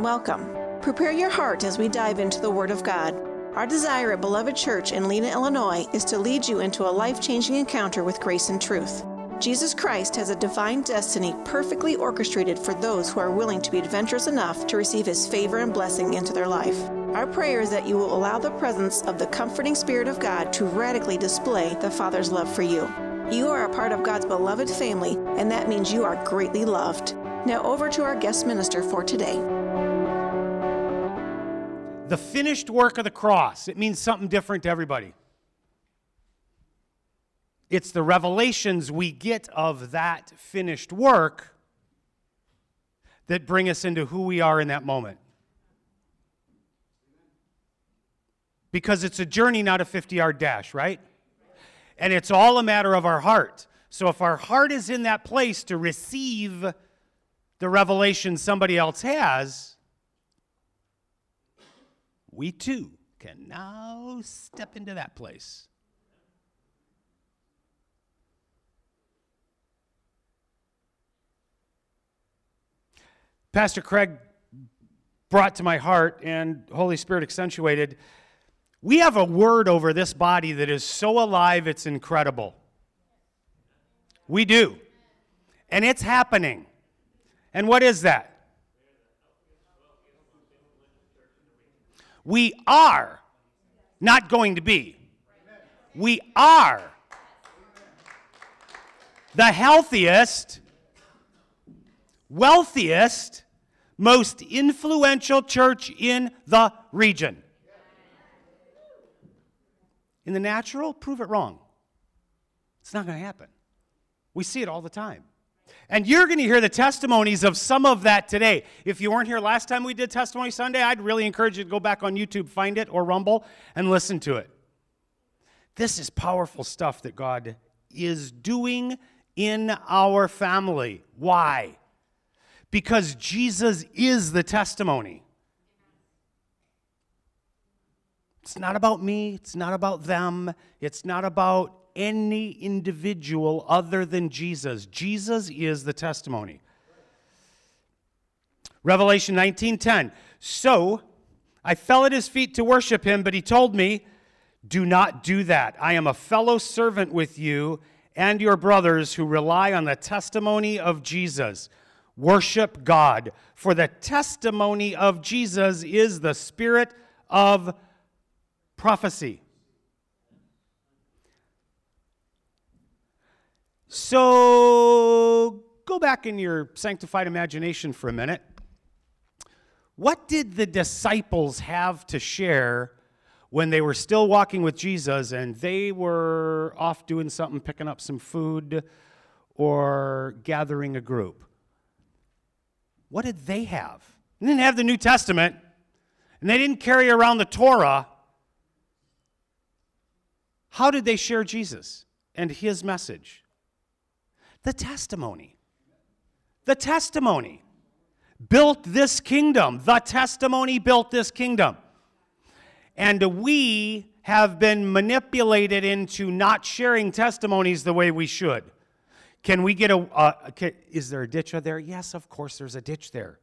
and welcome. Prepare your heart as we dive into the Word of God. Our desire at Beloved Church in Lena, Illinois is to lead you into a life changing encounter with grace and truth. Jesus Christ has a divine destiny perfectly orchestrated for those who are willing to be adventurous enough to receive His favor and blessing into their life. Our prayer is that you will allow the presence of the comforting Spirit of God to radically display the Father's love for you. You are a part of God's beloved family, and that means you are greatly loved. Now, over to our guest minister for today. The finished work of the cross. It means something different to everybody. It's the revelations we get of that finished work that bring us into who we are in that moment. Because it's a journey, not a 50 yard dash, right? And it's all a matter of our heart. So if our heart is in that place to receive the revelation somebody else has, we too can now step into that place. Pastor Craig brought to my heart and Holy Spirit accentuated. We have a word over this body that is so alive, it's incredible. We do. And it's happening. And what is that? We are not going to be. We are the healthiest wealthiest, most influential church in the region. In the natural, prove it wrong. It's not going to happen. We see it all the time. And you're going to hear the testimonies of some of that today. If you weren't here last time we did Testimony Sunday, I'd really encourage you to go back on YouTube, find it, or Rumble, and listen to it. This is powerful stuff that God is doing in our family. Why? because Jesus is the testimony. It's not about me, it's not about them, it's not about any individual other than Jesus. Jesus is the testimony. Revelation 19:10. So I fell at his feet to worship him, but he told me, "Do not do that. I am a fellow servant with you and your brothers who rely on the testimony of Jesus." Worship God, for the testimony of Jesus is the spirit of prophecy. So go back in your sanctified imagination for a minute. What did the disciples have to share when they were still walking with Jesus and they were off doing something, picking up some food or gathering a group? what did they have? They didn't have the New Testament, and they didn't carry around the Torah. How did they share Jesus and his message? The testimony. The testimony built this kingdom. The testimony built this kingdom. And we have been manipulated into not sharing testimonies the way we should. Can we get a, uh, can, is there a ditch there? Yes, of course, there's a ditch there.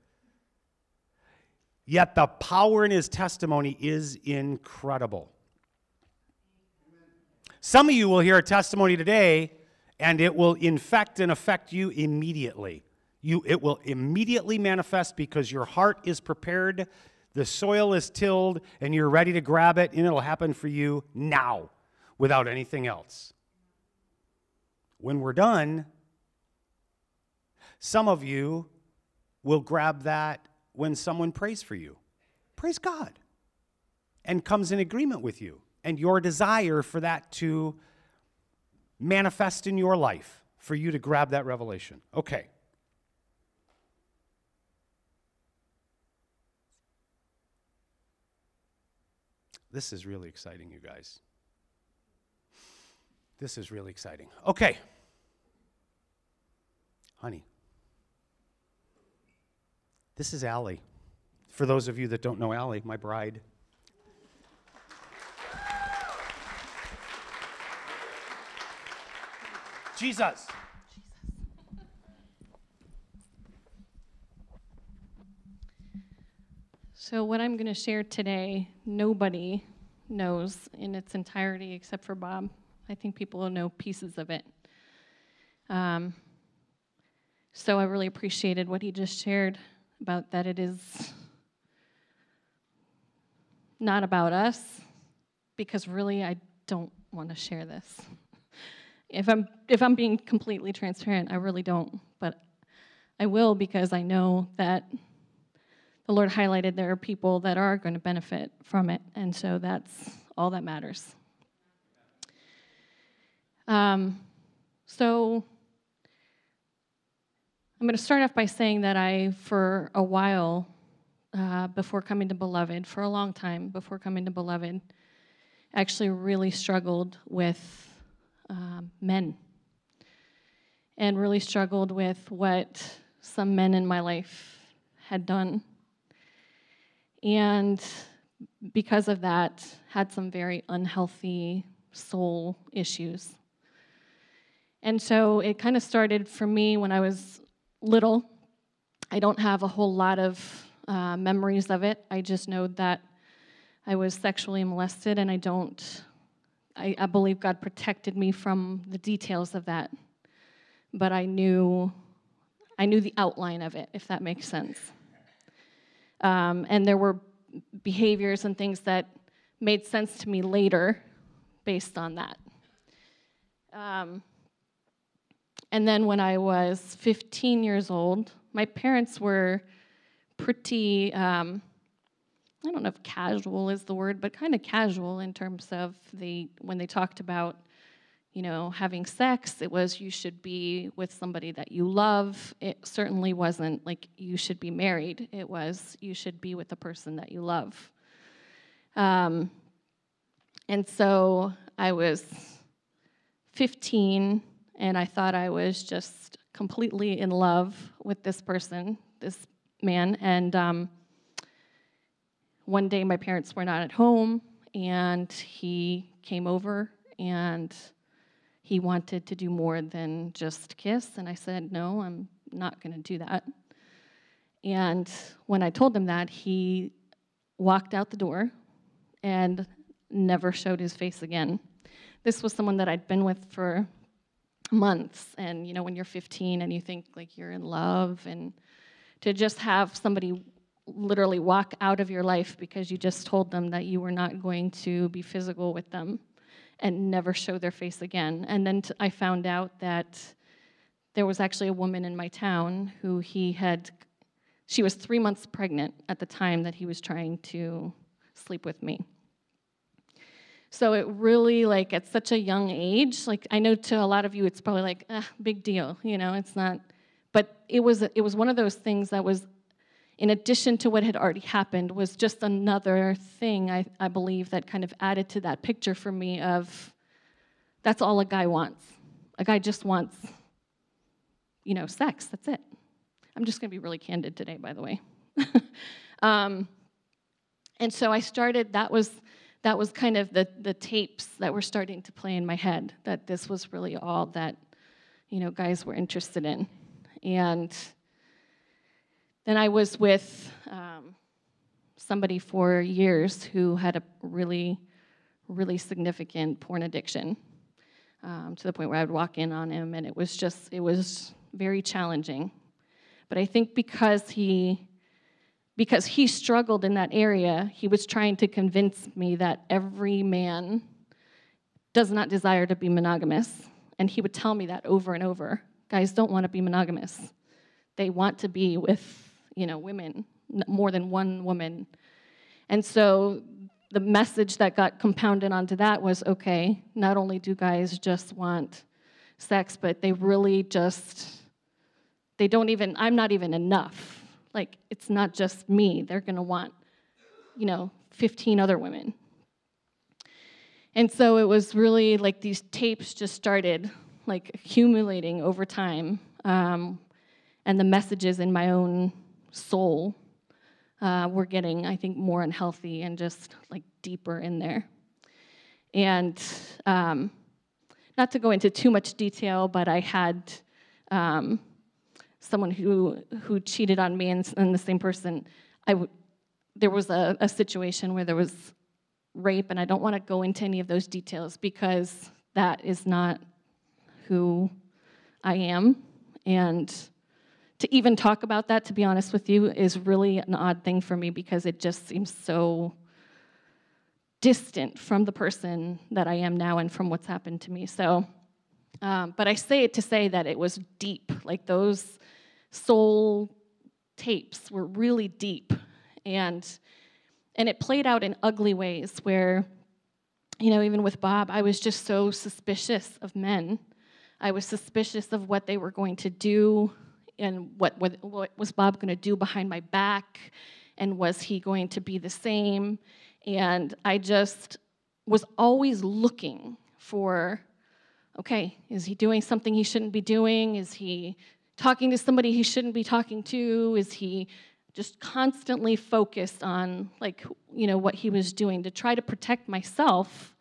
Yet the power in his testimony is incredible. Some of you will hear a testimony today, and it will infect and affect you immediately. You, it will immediately manifest because your heart is prepared, the soil is tilled, and you're ready to grab it, and it'll happen for you now without anything else. When we're done, some of you will grab that when someone prays for you. Praise God. And comes in agreement with you and your desire for that to manifest in your life, for you to grab that revelation. Okay. This is really exciting, you guys. This is really exciting. Okay. Honey. This is Allie. For those of you that don't know Allie, my bride. Jesus. So, what I'm going to share today, nobody knows in its entirety except for Bob. I think people will know pieces of it. Um, so, I really appreciated what he just shared about that it is not about us, because really I don't want to share this. If I'm, if I'm being completely transparent, I really don't. But I will because I know that the Lord highlighted there are people that are going to benefit from it, and so that's all that matters. Um, so I'm going to start off by saying that I, for a while uh, before coming to Beloved, for a long time before coming to Beloved, actually really struggled with um, men and really struggled with what some men in my life had done and because of that, had some very unhealthy soul issues. And so it kind of started for me when I was little. I don't have a whole lot of uh, memories of it. I just know that I was sexually molested, and I don't, I, I believe God protected me from the details of that. But I knew, I knew the outline of it, if that makes sense. Um, and there were behaviors and things that made sense to me later based on that. Um, and then when I was 15 years old, my parents were pretty, um, I don't know if casual is the word, but kind of casual in terms of the when they talked about you know, having sex. It was you should be with somebody that you love. It certainly wasn't like you should be married. It was you should be with the person that you love. Um, and so I was 15, and I thought I was just completely in love with this person, this man. And um, one day my parents were not at home, and he came over and he wanted to do more than just kiss. And I said, No, I'm not going to do that. And when I told him that, he walked out the door and never showed his face again. This was someone that I'd been with for months. And, you know, when you're 15 and you think like you're in love, and to just have somebody literally walk out of your life because you just told them that you were not going to be physical with them and never show their face again. And then t- I found out that there was actually a woman in my town who he had, she was three months pregnant at the time that he was trying to sleep with me. So it really, like, at such a young age, like, I know to a lot of you it's probably like, ah, big deal, you know, it's not, but it was, it was one of those things that was in addition to what had already happened, was just another thing I, I believe that kind of added to that picture for me of that's all a guy wants. A guy just wants, you know, sex. That's it. I'm just going to be really candid today, by the way. um, and so I started. That was that was kind of the the tapes that were starting to play in my head. That this was really all that, you know, guys were interested in, and then I was with um, somebody for years who had a really, really significant porn addiction um, to the point where I would walk in on him, and it was just, it was very challenging. But I think because he, because he struggled in that area, he was trying to convince me that every man does not desire to be monogamous. And he would tell me that over and over. Guys don't want to be monogamous. They want to be with you know, women, more than one woman. And so the message that got compounded onto that was okay, not only do guys just want sex, but they really just, they don't even, I'm not even enough. Like, it's not just me. They're gonna want, you know, 15 other women. And so it was really like these tapes just started like accumulating over time. Um, and the messages in my own soul uh, were getting, I think, more unhealthy and just like deeper in there. And um, not to go into too much detail, but I had um, someone who who cheated on me, and, and the same person. I w- there was a, a situation where there was rape, and I don't want to go into any of those details because that is not who I am. And to even talk about that, to be honest with you, is really an odd thing for me because it just seems so distant from the person that I am now and from what's happened to me. So, um, but I say it to say that it was deep. Like those soul tapes were really deep, and and it played out in ugly ways where, you know, even with Bob, I was just so suspicious of men. I was suspicious of what they were going to do and what, what, what was Bob going to do behind my back, and was he going to be the same? And I just was always looking for okay, is he doing something he shouldn't be doing? Is he talking to somebody he shouldn't be talking to? Is he just constantly focused on like you know what he was doing to try to protect myself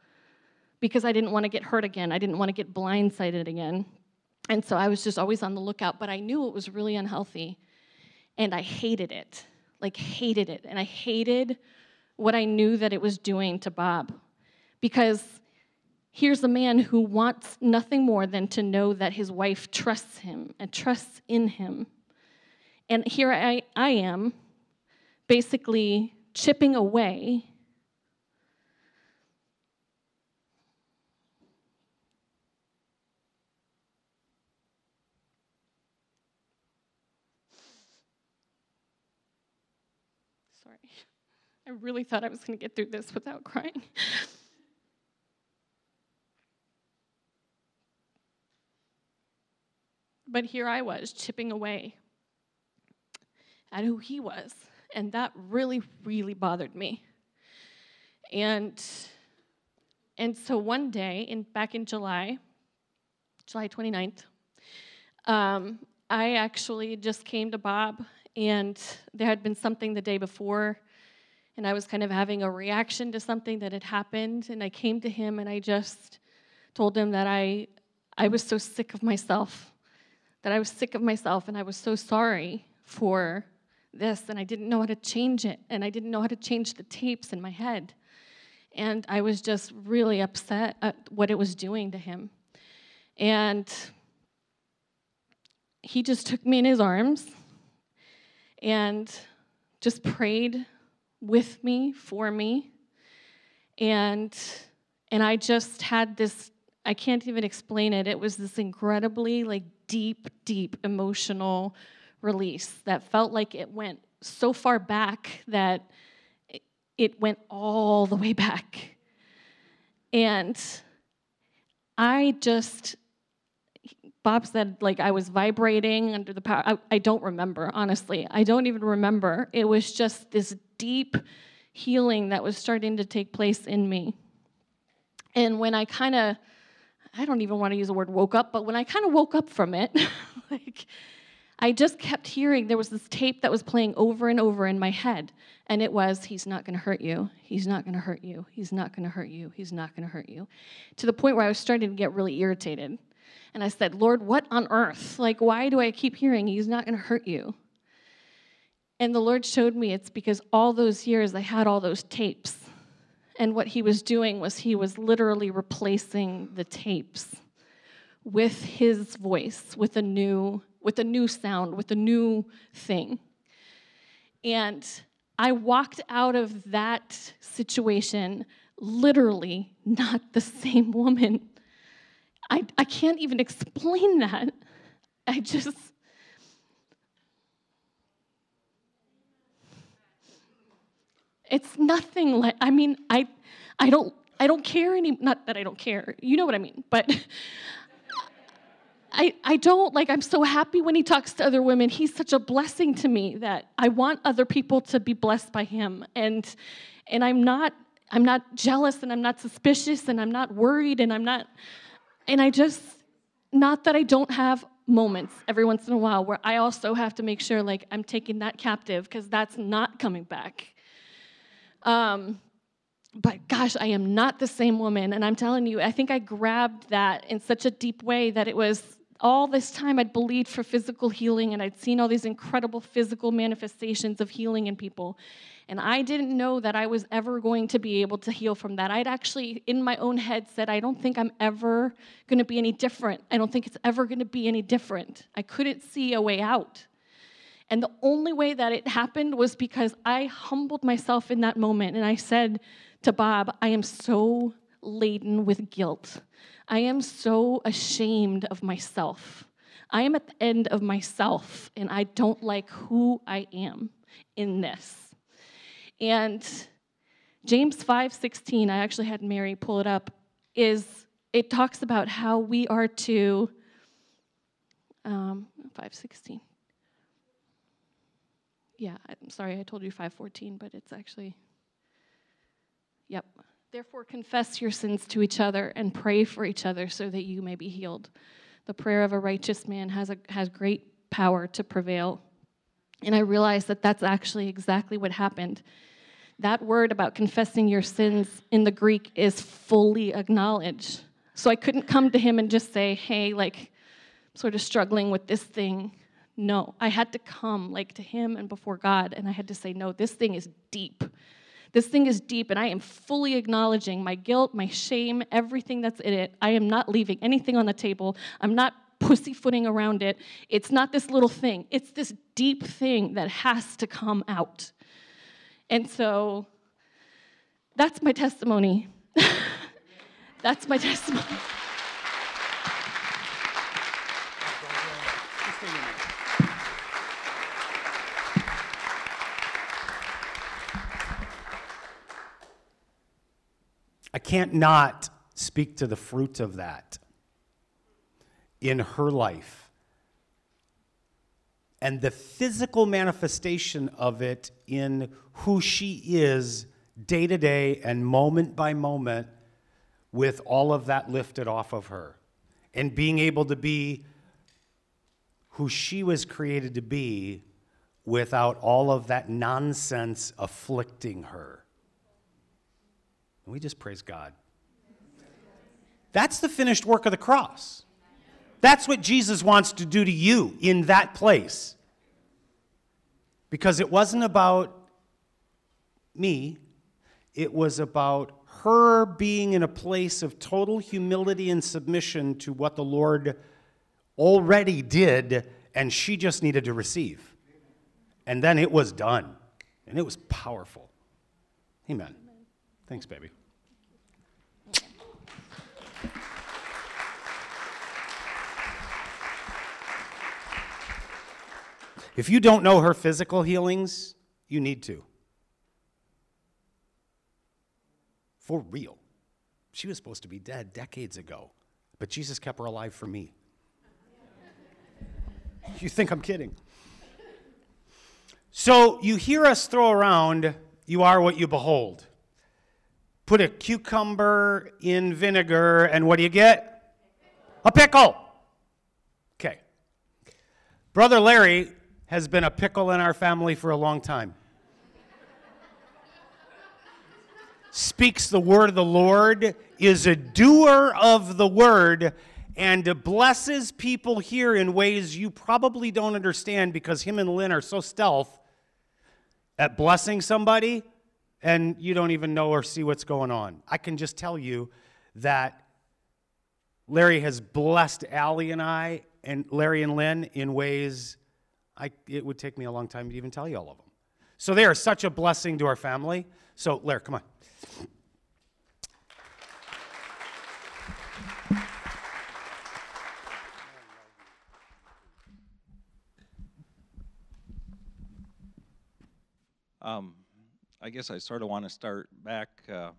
because I didn't want to get hurt again. I didn't want to get blindsided again. And so I was just always on the lookout, but I knew it was really unhealthy. And I hated it. Like hated it. And I hated what I knew that it was doing to Bob. Because here's a man who wants nothing more than to know that his wife trusts him and trusts in him. And here I, I am, basically chipping away I really thought I was going to get through this without crying. but here I was chipping away at who he was. And that really, really bothered me. And and so one day, in back in July, July 29th, um, I actually just came to Bob, and there had been something the day before and I was kind of having a reaction to something that had happened. And I came to him and I just told him that I, I was so sick of myself, that I was sick of myself, and I was so sorry for this, and I didn't know how to change it, and I didn't know how to change the tapes in my head. And I was just really upset at what it was doing to him. And he just took me in his arms and just prayed with me, for me. And and I just had this I can't even explain it. It was this incredibly like deep, deep emotional release that felt like it went so far back that it went all the way back. And I just Bob said, like, I was vibrating under the power. I, I, don't remember, honestly. I don't even remember. It was just this deep healing that was starting to take place in me. And when I kind of, I don't even want to use the word woke up, but when I kind of woke up from it, like, I just kept hearing there was this tape that was playing over and over in my head. And it was, He's not going to hurt you. He's not going to hurt you. He's not going to hurt you. He's not going to hurt you. To the point where I was starting to get really irritated. And I said, Lord, what on earth? Like, why do I keep hearing he's not going to hurt you? And the Lord showed me it's because all those years I had all those tapes. And what he was doing was he was literally replacing the tapes with his voice, with a new, with a new sound, with a new thing. And I walked out of that situation literally not the same woman I, I can't even explain that. I just. It's nothing like, I mean, I, I don't, I don't care any, not that I don't care, you know what I mean, but I, I don't, like, I'm so happy when he talks to other women. He's such a blessing to me that I want other people to be blessed by him. And, and I'm not, I'm not jealous and I'm not suspicious and I'm not worried and I'm not, and I just, not that I don't have moments every once in a while where I also have to make sure like I'm taking that captive because that's not coming back. Um, but gosh, I am not the same woman. And I'm telling you, I think I grabbed that in such a deep way that it was all this time I'd believed for physical healing and I'd seen all these incredible physical manifestations of healing in people. And I didn't know that I was ever going to be able to heal from that. I'd actually, in my own head, said, I don't think I'm ever going to be any different. I don't think it's ever going to be any different. I couldn't see a way out. And the only way that it happened was because I humbled myself in that moment and I said to Bob, I am so laden with guilt. I am so ashamed of myself. I am at the end of myself and I don't like who I am in this. And James 5:16, I actually had Mary pull it up, is it talks about how we are to um, 5:16. Yeah, I'm sorry, I told you 5:14, but it's actually Yep. Therefore confess your sins to each other and pray for each other so that you may be healed. The prayer of a righteous man has a, has great power to prevail. And I realized that that's actually exactly what happened. That word about confessing your sins in the Greek is fully acknowledged. So I couldn't come to him and just say, hey, like, I'm sort of struggling with this thing. No, I had to come like to him and before God, and I had to say, no, this thing is deep. This thing is deep, and I am fully acknowledging my guilt, my shame, everything that's in it. I am not leaving anything on the table. I'm not pussyfooting around it. It's not this little thing, it's this deep thing that has to come out. And so that's my testimony. that's my testimony. I can't not speak to the fruit of that in her life and the physical manifestation of it in who she is day to day and moment by moment with all of that lifted off of her and being able to be who she was created to be without all of that nonsense afflicting her. And we just praise God. That's the finished work of the cross. That's what Jesus wants to do to you in that place. Because it wasn't about me, it was about her being in a place of total humility and submission to what the Lord already did, and she just needed to receive. And then it was done, and it was powerful. Amen. Thanks, baby. If you don't know her physical healings, you need to. For real. She was supposed to be dead decades ago, but Jesus kept her alive for me. You think I'm kidding? So you hear us throw around, you are what you behold. Put a cucumber in vinegar, and what do you get? A pickle. Okay. Brother Larry has been a pickle in our family for a long time. Speaks the word of the Lord, is a doer of the word, and blesses people here in ways you probably don't understand because him and Lynn are so stealth at blessing somebody and you don't even know or see what's going on. I can just tell you that Larry has blessed Allie and I, and Larry and Lynn, in ways I, it would take me a long time to even tell you all of them. So they are such a blessing to our family. So, Larry, come on. Um, I guess I sort of want to start back. Uh,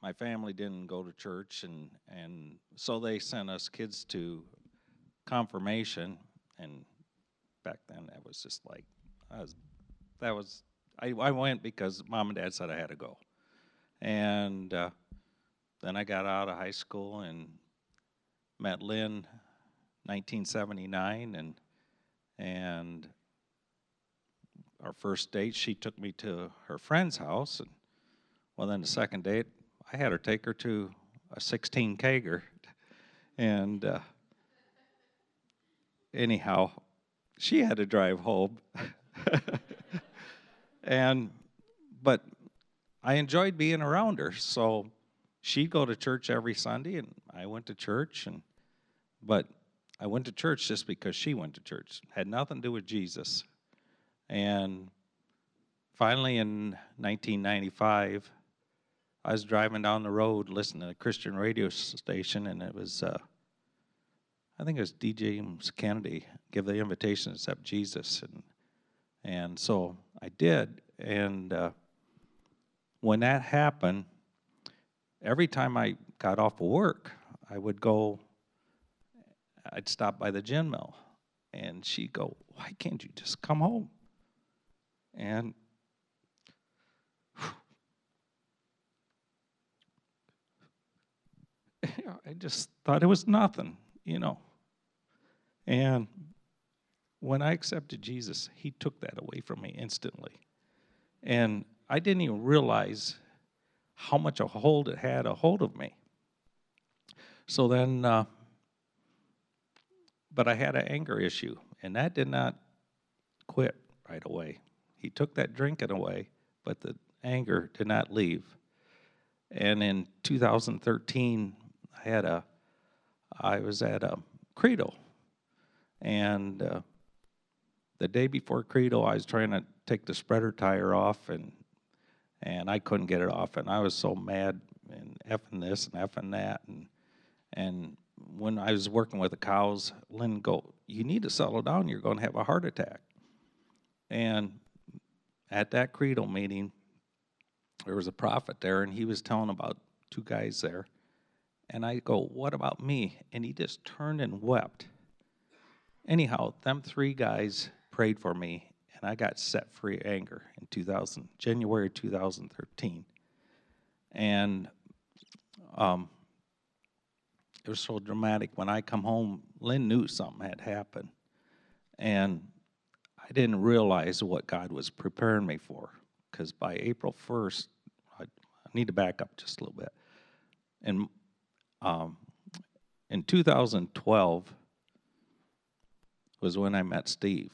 my family didn't go to church, and, and so they sent us kids to confirmation. And back then, that was just like, I was, that was, I, I went because mom and dad said I had to go. And uh, then I got out of high school and met Lynn 1979 and and our first date she took me to her friend's house and well then the second date I had her take her to a 16 kegger and uh, anyhow, she had to drive home. and but I enjoyed being around her. So she'd go to church every Sunday, and I went to church. And but I went to church just because she went to church. Had nothing to do with Jesus. And finally, in 1995, I was driving down the road listening to a Christian radio station, and it was, uh, I think it was D. James Kennedy, give the invitation to accept Jesus. And, and so I did. And uh, when that happened, every time I got off of work, I would go, I'd stop by the gin mill, and she'd go, Why can't you just come home? And I just thought it was nothing, you know. And when I accepted Jesus, He took that away from me instantly. And I didn't even realize how much a hold it had a hold of me. So then, uh, but I had an anger issue, and that did not quit right away. He took that drinking away, but the anger did not leave. And in 2013, I had a, I was at a credo, and uh, the day before credo, I was trying to take the spreader tire off, and and I couldn't get it off, and I was so mad and effing this and effing that, and and when I was working with the cows, Lynn go, you need to settle down. You're going to have a heart attack. And at that credo meeting, there was a prophet there, and he was telling about two guys there. And I go, What about me? And he just turned and wept. Anyhow, them three guys prayed for me, and I got set free of anger in 2000, January 2013. And um, it was so dramatic. When I come home, Lynn knew something had happened. And I didn't realize what God was preparing me for. Because by April 1st, I, I, need to back up just a little bit. And um, in 2012 was when I met Steve.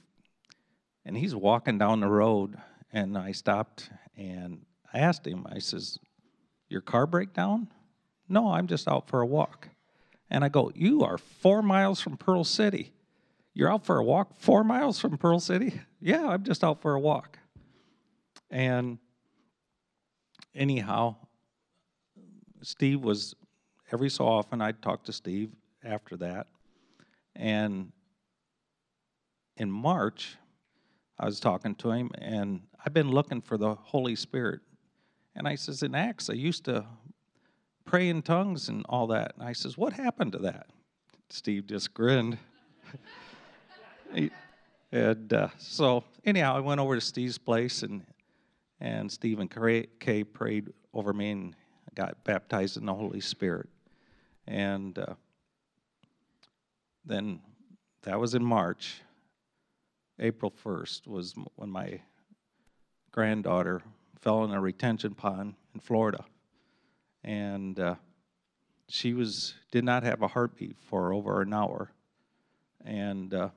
And he's walking down the road, and I stopped and I asked him, I says, Your car break down? No, I'm just out for a walk. And I go, You are four miles from Pearl City. You're out for a walk four miles from Pearl City? Yeah, I'm just out for a walk. And anyhow, Steve was, every so often, I'd talk to Steve after that. And in March, I was talking to him, and I've been looking for the Holy Spirit. And I says, in Acts, I used to pray in tongues and all that. And I says, what happened to that? Steve just grinned. and uh, so, anyhow, I went over to Steve's place, and and Steve and Kay prayed over me and got baptized in the Holy Spirit. And uh, then that was in March. April 1st was when my granddaughter fell in a retention pond in Florida. And uh, she was did not have a heartbeat for over an hour. And uh,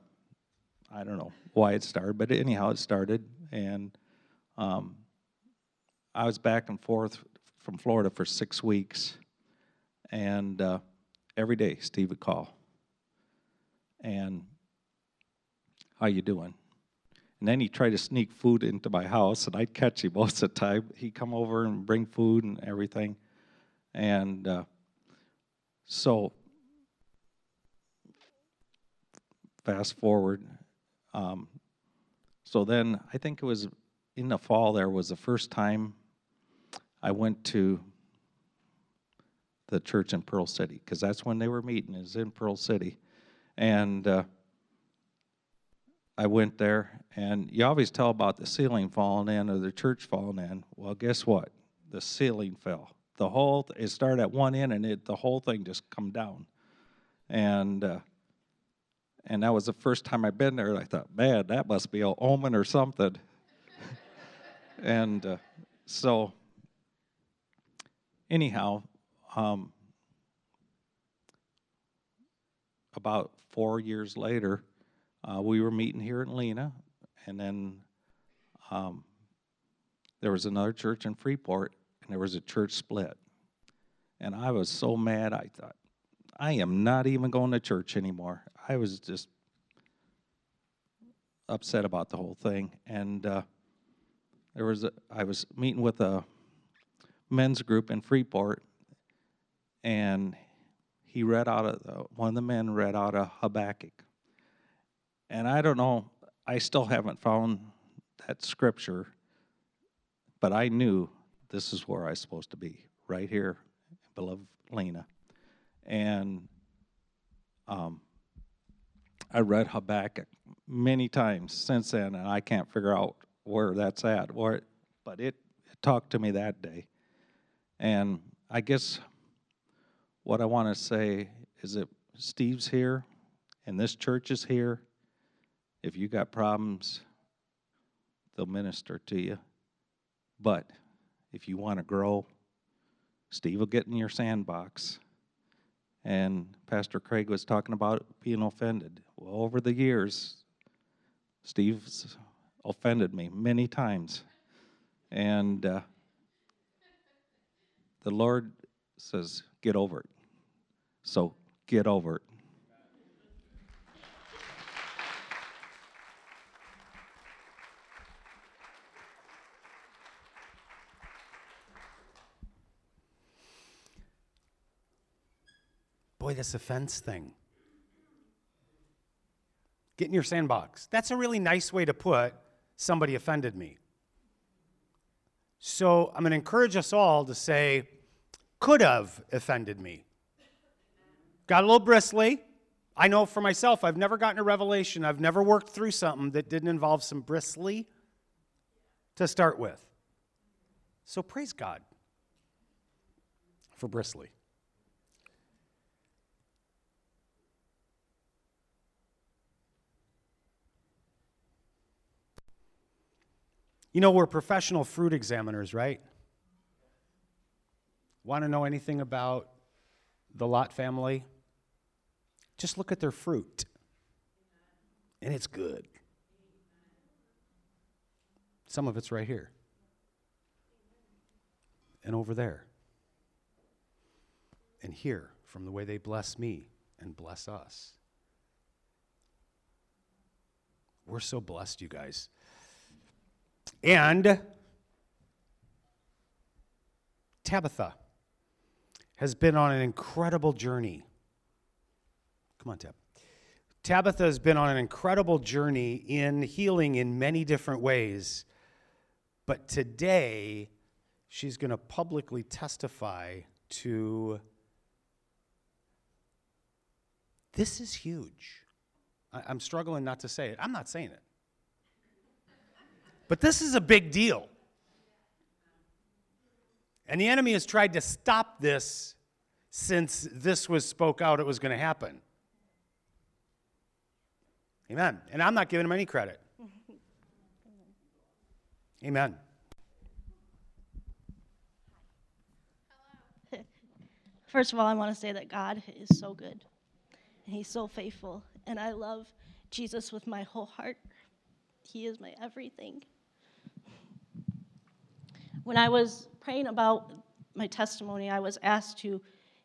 I don't know why it started, but anyhow, it started. And um, I was back and forth from Florida for six weeks. And uh, every day, Steve would call. And how you doing? And then he'd try to sneak food into my house, and I'd catch him most of the time. He'd come over and bring food and everything. And uh, so, fast forward, um, so then I think it was in the fall there was the first time I went to the church in Pearl City because that's when they were meeting is in Pearl City, and uh, I went there and you always tell about the ceiling falling in or the church falling in. Well, guess what? The ceiling fell. The whole it started at one end and it the whole thing just come down, and. Uh, and that was the first time I'd been there. And I thought, man, that must be an omen or something. and uh, so, anyhow, um, about four years later, uh, we were meeting here in Lena, and then um, there was another church in Freeport, and there was a church split. And I was so mad, I thought, I am not even going to church anymore. I was just upset about the whole thing. And uh, there was a, I was meeting with a men's group in Freeport, and he read out of one of the men read out of Habakkuk, and I don't know. I still haven't found that scripture, but I knew this is where I was supposed to be, right here, beloved Lena, and um, I read Habakkuk many times since then, and I can't figure out where that's at. But it, it talked to me that day, and I guess what I want to say is that Steve's here, and this church is here. If you got problems, they'll minister to you. But if you want to grow, Steve will get in your sandbox. And Pastor Craig was talking about being offended. Well, over the years, Steve's offended me many times. And uh, the Lord says, get over it. So get over it. Boy, this offense thing. Get in your sandbox. That's a really nice way to put somebody offended me. So I'm going to encourage us all to say, could have offended me. Got a little bristly. I know for myself, I've never gotten a revelation. I've never worked through something that didn't involve some bristly to start with. So praise God for bristly. You know, we're professional fruit examiners, right? Want to know anything about the Lot family? Just look at their fruit, and it's good. Some of it's right here, and over there, and here from the way they bless me and bless us. We're so blessed, you guys. And Tabitha has been on an incredible journey. Come on, Tab. Tabitha has been on an incredible journey in healing in many different ways. But today, she's going to publicly testify to this is huge. I'm struggling not to say it. I'm not saying it. But this is a big deal. And the enemy has tried to stop this since this was spoke out it was going to happen. Amen. And I'm not giving him any credit. Amen. First of all, I want to say that God is so good and He's so faithful. And I love Jesus with my whole heart. He is my everything when I was praying about my testimony, I was asked to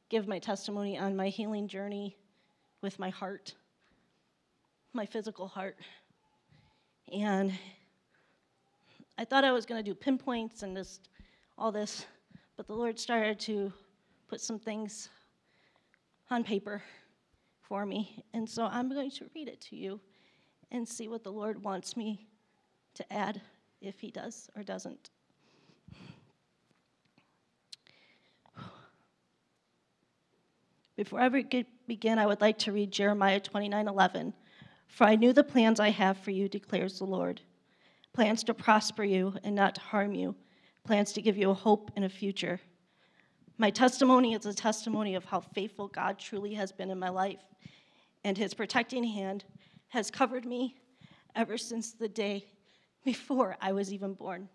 give my testimony on my healing journey with my heart, my physical heart. And I thought I was going to do pinpoints and just all this, but the Lord started to put some things on paper for me. And so I'm going to read it to you and see what the Lord wants me to add, if He does or doesn't. Before I begin, I would like to read Jeremiah 29 11. For I knew the plans I have for you, declares the Lord plans to prosper you and not to harm you, plans to give you a hope and a future. My testimony is a testimony of how faithful God truly has been in my life, and his protecting hand has covered me ever since the day before I was even born.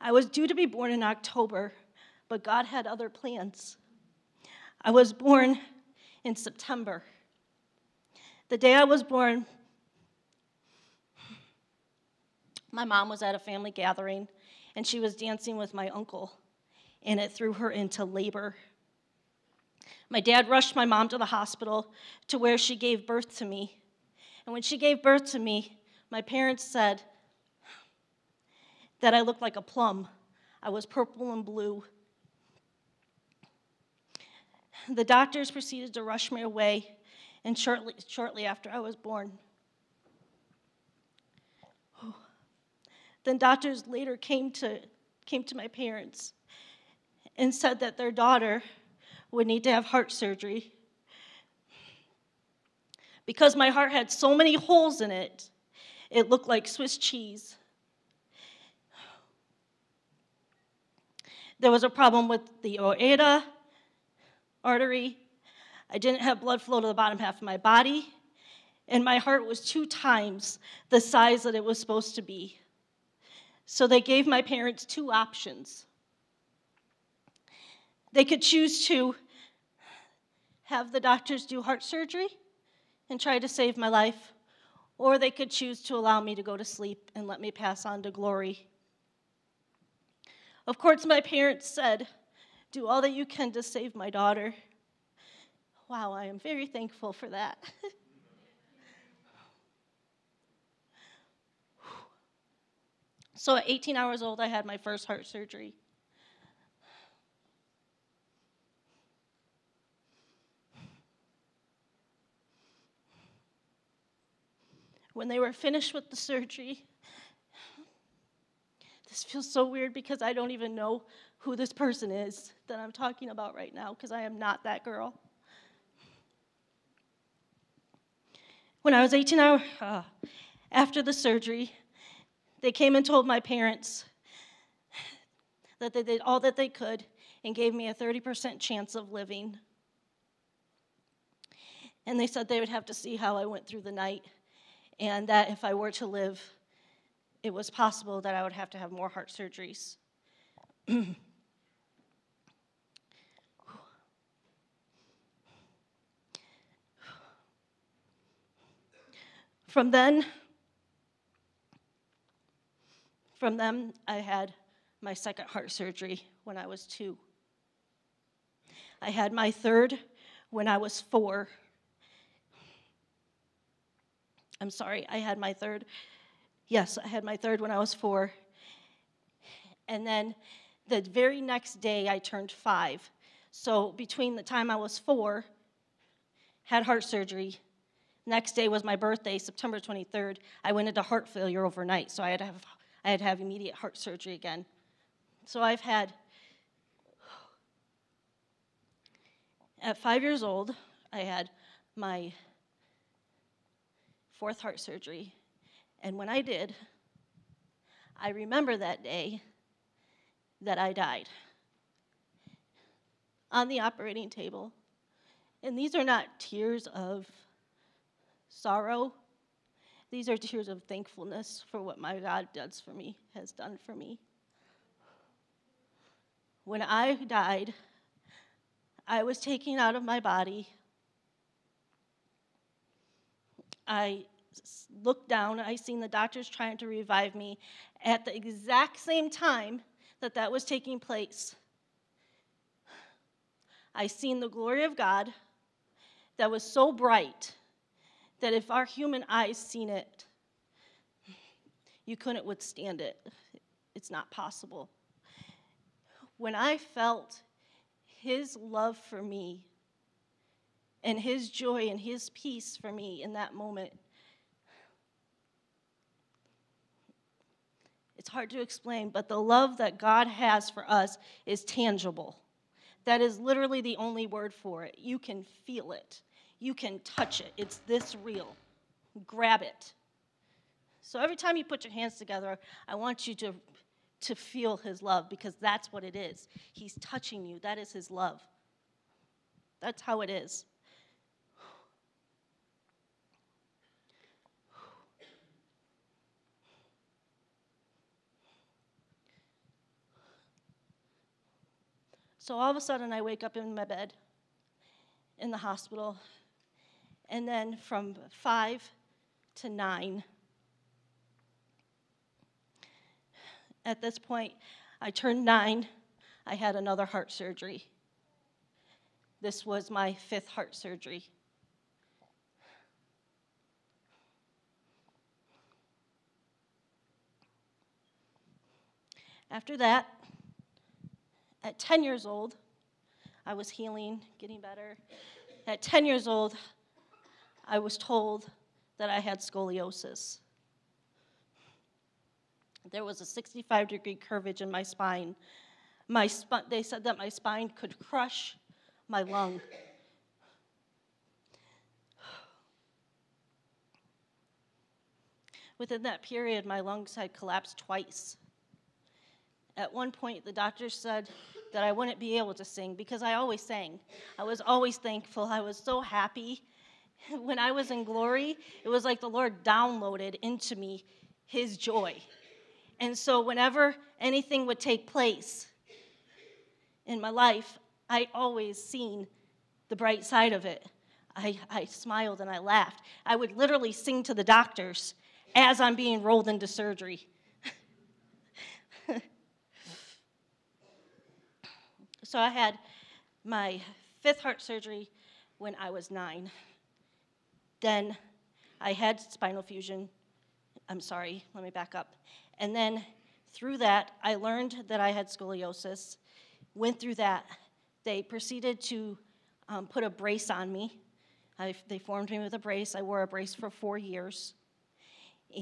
I was due to be born in October, but God had other plans. I was born in September. The day I was born, my mom was at a family gathering and she was dancing with my uncle, and it threw her into labor. My dad rushed my mom to the hospital to where she gave birth to me. And when she gave birth to me, my parents said that I looked like a plum. I was purple and blue. The doctors proceeded to rush me away, and shortly, shortly after I was born, then doctors later came to, came to my parents and said that their daughter would need to have heart surgery. Because my heart had so many holes in it, it looked like Swiss cheese. There was a problem with the aorta artery. I didn't have blood flow to the bottom half of my body, and my heart was two times the size that it was supposed to be. So they gave my parents two options. They could choose to have the doctors do heart surgery and try to save my life, or they could choose to allow me to go to sleep and let me pass on to glory. Of course, my parents said, Do all that you can to save my daughter. Wow, I am very thankful for that. so, at 18 hours old, I had my first heart surgery. When they were finished with the surgery, this feels so weird because I don't even know who this person is that I'm talking about right now because I am not that girl. When I was 18 hours uh, after the surgery, they came and told my parents that they did all that they could and gave me a 30% chance of living. And they said they would have to see how I went through the night and that if I were to live, it was possible that I would have to have more heart surgeries. from then, from them, I had my second heart surgery when I was two. I had my third when I was four. I'm sorry, I had my third Yes, I had my third when I was four. And then the very next day, I turned five. So between the time I was four, had heart surgery. Next day was my birthday, September 23rd. I went into heart failure overnight, so I had to have, I had to have immediate heart surgery again. So I've had, at five years old, I had my fourth heart surgery. And when I did, I remember that day that I died on the operating table. And these are not tears of sorrow. These are tears of thankfulness for what my God does for me, has done for me. When I died, I was taken out of my body. I looked down, I seen the doctors trying to revive me at the exact same time that that was taking place. I seen the glory of God that was so bright that if our human eyes seen it, you couldn't withstand it. It's not possible. When I felt his love for me and his joy and his peace for me in that moment, It's hard to explain, but the love that God has for us is tangible. That is literally the only word for it. You can feel it, you can touch it. It's this real. Grab it. So every time you put your hands together, I want you to, to feel his love because that's what it is. He's touching you, that is his love. That's how it is. So all of a sudden, I wake up in my bed in the hospital. And then from five to nine, at this point, I turned nine. I had another heart surgery. This was my fifth heart surgery. After that, at 10 years old, I was healing, getting better. At 10 years old, I was told that I had scoliosis. There was a 65 degree curvage in my spine. My sp- they said that my spine could crush my lung. Within that period, my lungs had collapsed twice. At one point, the doctor said that I wouldn't be able to sing because I always sang. I was always thankful. I was so happy. When I was in glory, it was like the Lord downloaded into me his joy. And so, whenever anything would take place in my life, I always seen the bright side of it. I, I smiled and I laughed. I would literally sing to the doctors as I'm being rolled into surgery. so I had my fifth heart surgery when I was nine. Then I had spinal fusion. I'm sorry, let me back up. And then through that, I learned that I had scoliosis. Went through that. They proceeded to um, put a brace on me. I, they formed me with a brace. I wore a brace for four years.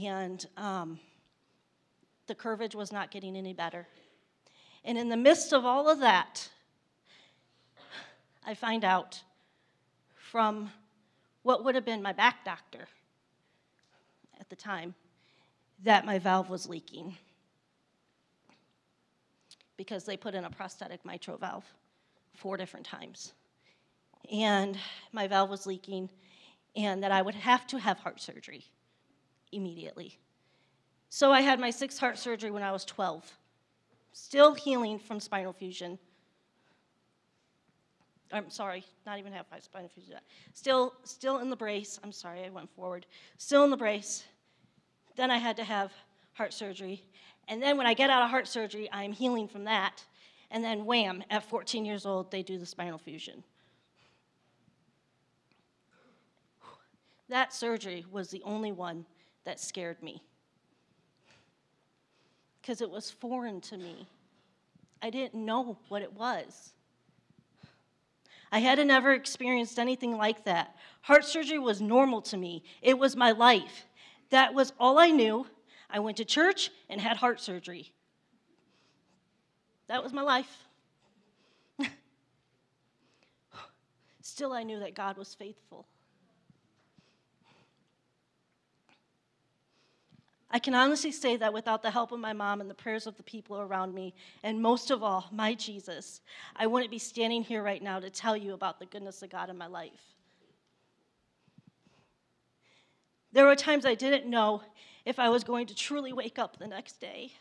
And um, the curvage was not getting any better. And in the midst of all of that, I find out from what would have been my back doctor at the time that my valve was leaking because they put in a prosthetic mitral valve four different times. And my valve was leaking, and that I would have to have heart surgery immediately. So I had my sixth heart surgery when I was 12, still healing from spinal fusion. I'm sorry, not even have spinal fusion. Still, still in the brace. I'm sorry, I went forward. Still in the brace. Then I had to have heart surgery. And then when I get out of heart surgery, I'm healing from that. And then, wham, at 14 years old, they do the spinal fusion. That surgery was the only one that scared me because it was foreign to me. I didn't know what it was. I hadn't never experienced anything like that. Heart surgery was normal to me, it was my life. That was all I knew. I went to church and had heart surgery. That was my life. Still, I knew that God was faithful. I can honestly say that without the help of my mom and the prayers of the people around me, and most of all, my Jesus, I wouldn't be standing here right now to tell you about the goodness of God in my life. There were times I didn't know if I was going to truly wake up the next day.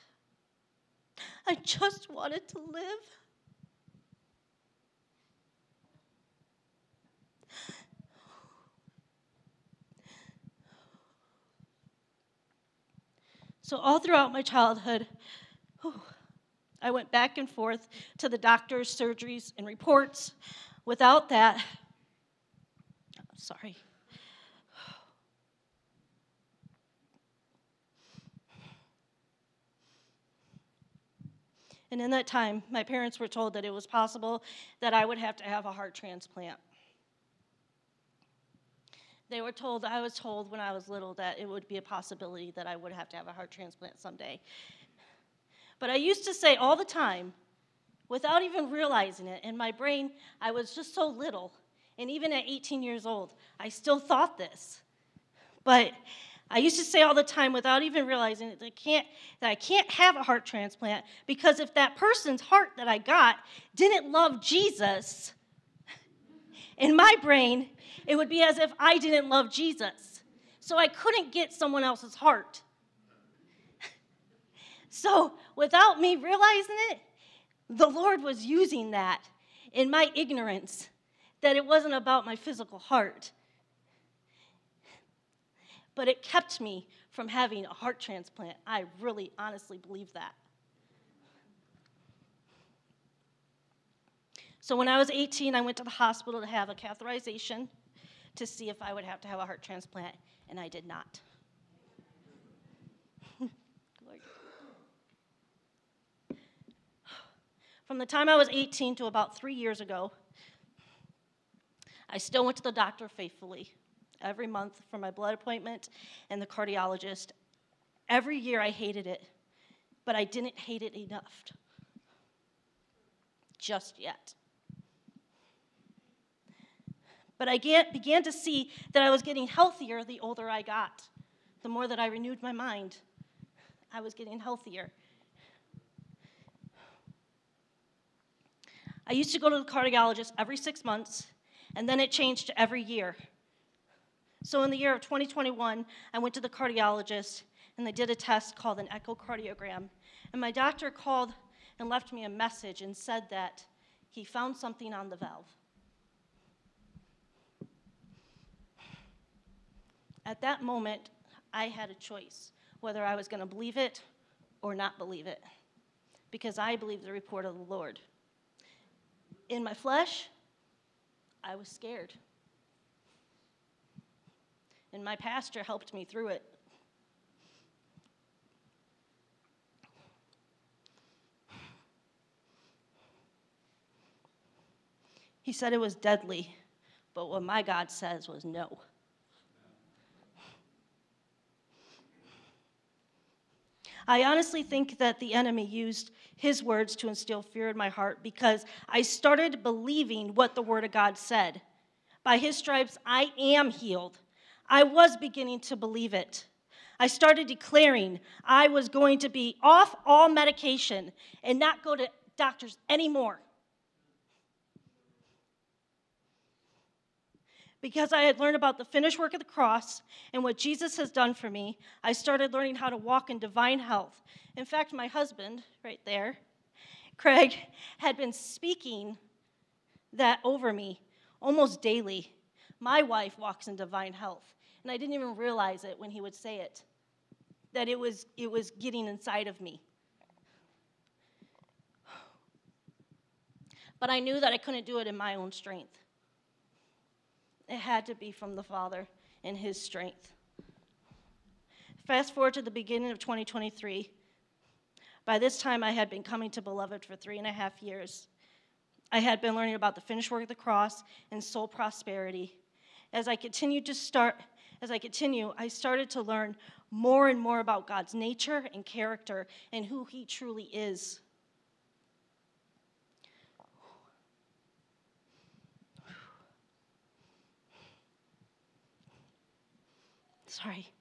I just wanted to live. So, all throughout my childhood, whew, I went back and forth to the doctors, surgeries, and reports. Without that, sorry. And in that time, my parents were told that it was possible that I would have to have a heart transplant. They were told, I was told when I was little that it would be a possibility that I would have to have a heart transplant someday. But I used to say all the time, without even realizing it, in my brain, I was just so little. And even at 18 years old, I still thought this. But I used to say all the time without even realizing it, that I can't, that I can't have a heart transplant because if that person's heart that I got didn't love Jesus, in my brain, it would be as if I didn't love Jesus. So I couldn't get someone else's heart. so without me realizing it, the Lord was using that in my ignorance that it wasn't about my physical heart, but it kept me from having a heart transplant. I really honestly believe that. So when I was 18, I went to the hospital to have a catheterization to see if I would have to have a heart transplant, and I did not. From the time I was 18 to about three years ago, I still went to the doctor faithfully every month for my blood appointment and the cardiologist. Every year I hated it, but I didn't hate it enough. Just yet. But I began to see that I was getting healthier the older I got. The more that I renewed my mind, I was getting healthier. I used to go to the cardiologist every six months, and then it changed to every year. So in the year of 2021, I went to the cardiologist, and they did a test called an echocardiogram. And my doctor called and left me a message and said that he found something on the valve. At that moment, I had a choice whether I was going to believe it or not believe it, because I believe the report of the Lord in my flesh, I was scared. And my pastor helped me through it. He said it was deadly, but what my God says was no. I honestly think that the enemy used his words to instill fear in my heart because I started believing what the word of God said. By his stripes, I am healed. I was beginning to believe it. I started declaring I was going to be off all medication and not go to doctors anymore. Because I had learned about the finished work of the cross and what Jesus has done for me, I started learning how to walk in divine health. In fact, my husband, right there, Craig, had been speaking that over me almost daily. My wife walks in divine health, and I didn't even realize it when he would say it, that it was, it was getting inside of me. But I knew that I couldn't do it in my own strength. It had to be from the Father and His strength. Fast forward to the beginning of 2023. By this time, I had been coming to Beloved for three and a half years. I had been learning about the finished work of the cross and soul prosperity. As I continued to start, as I continue, I started to learn more and more about God's nature and character and who He truly is. Sorry.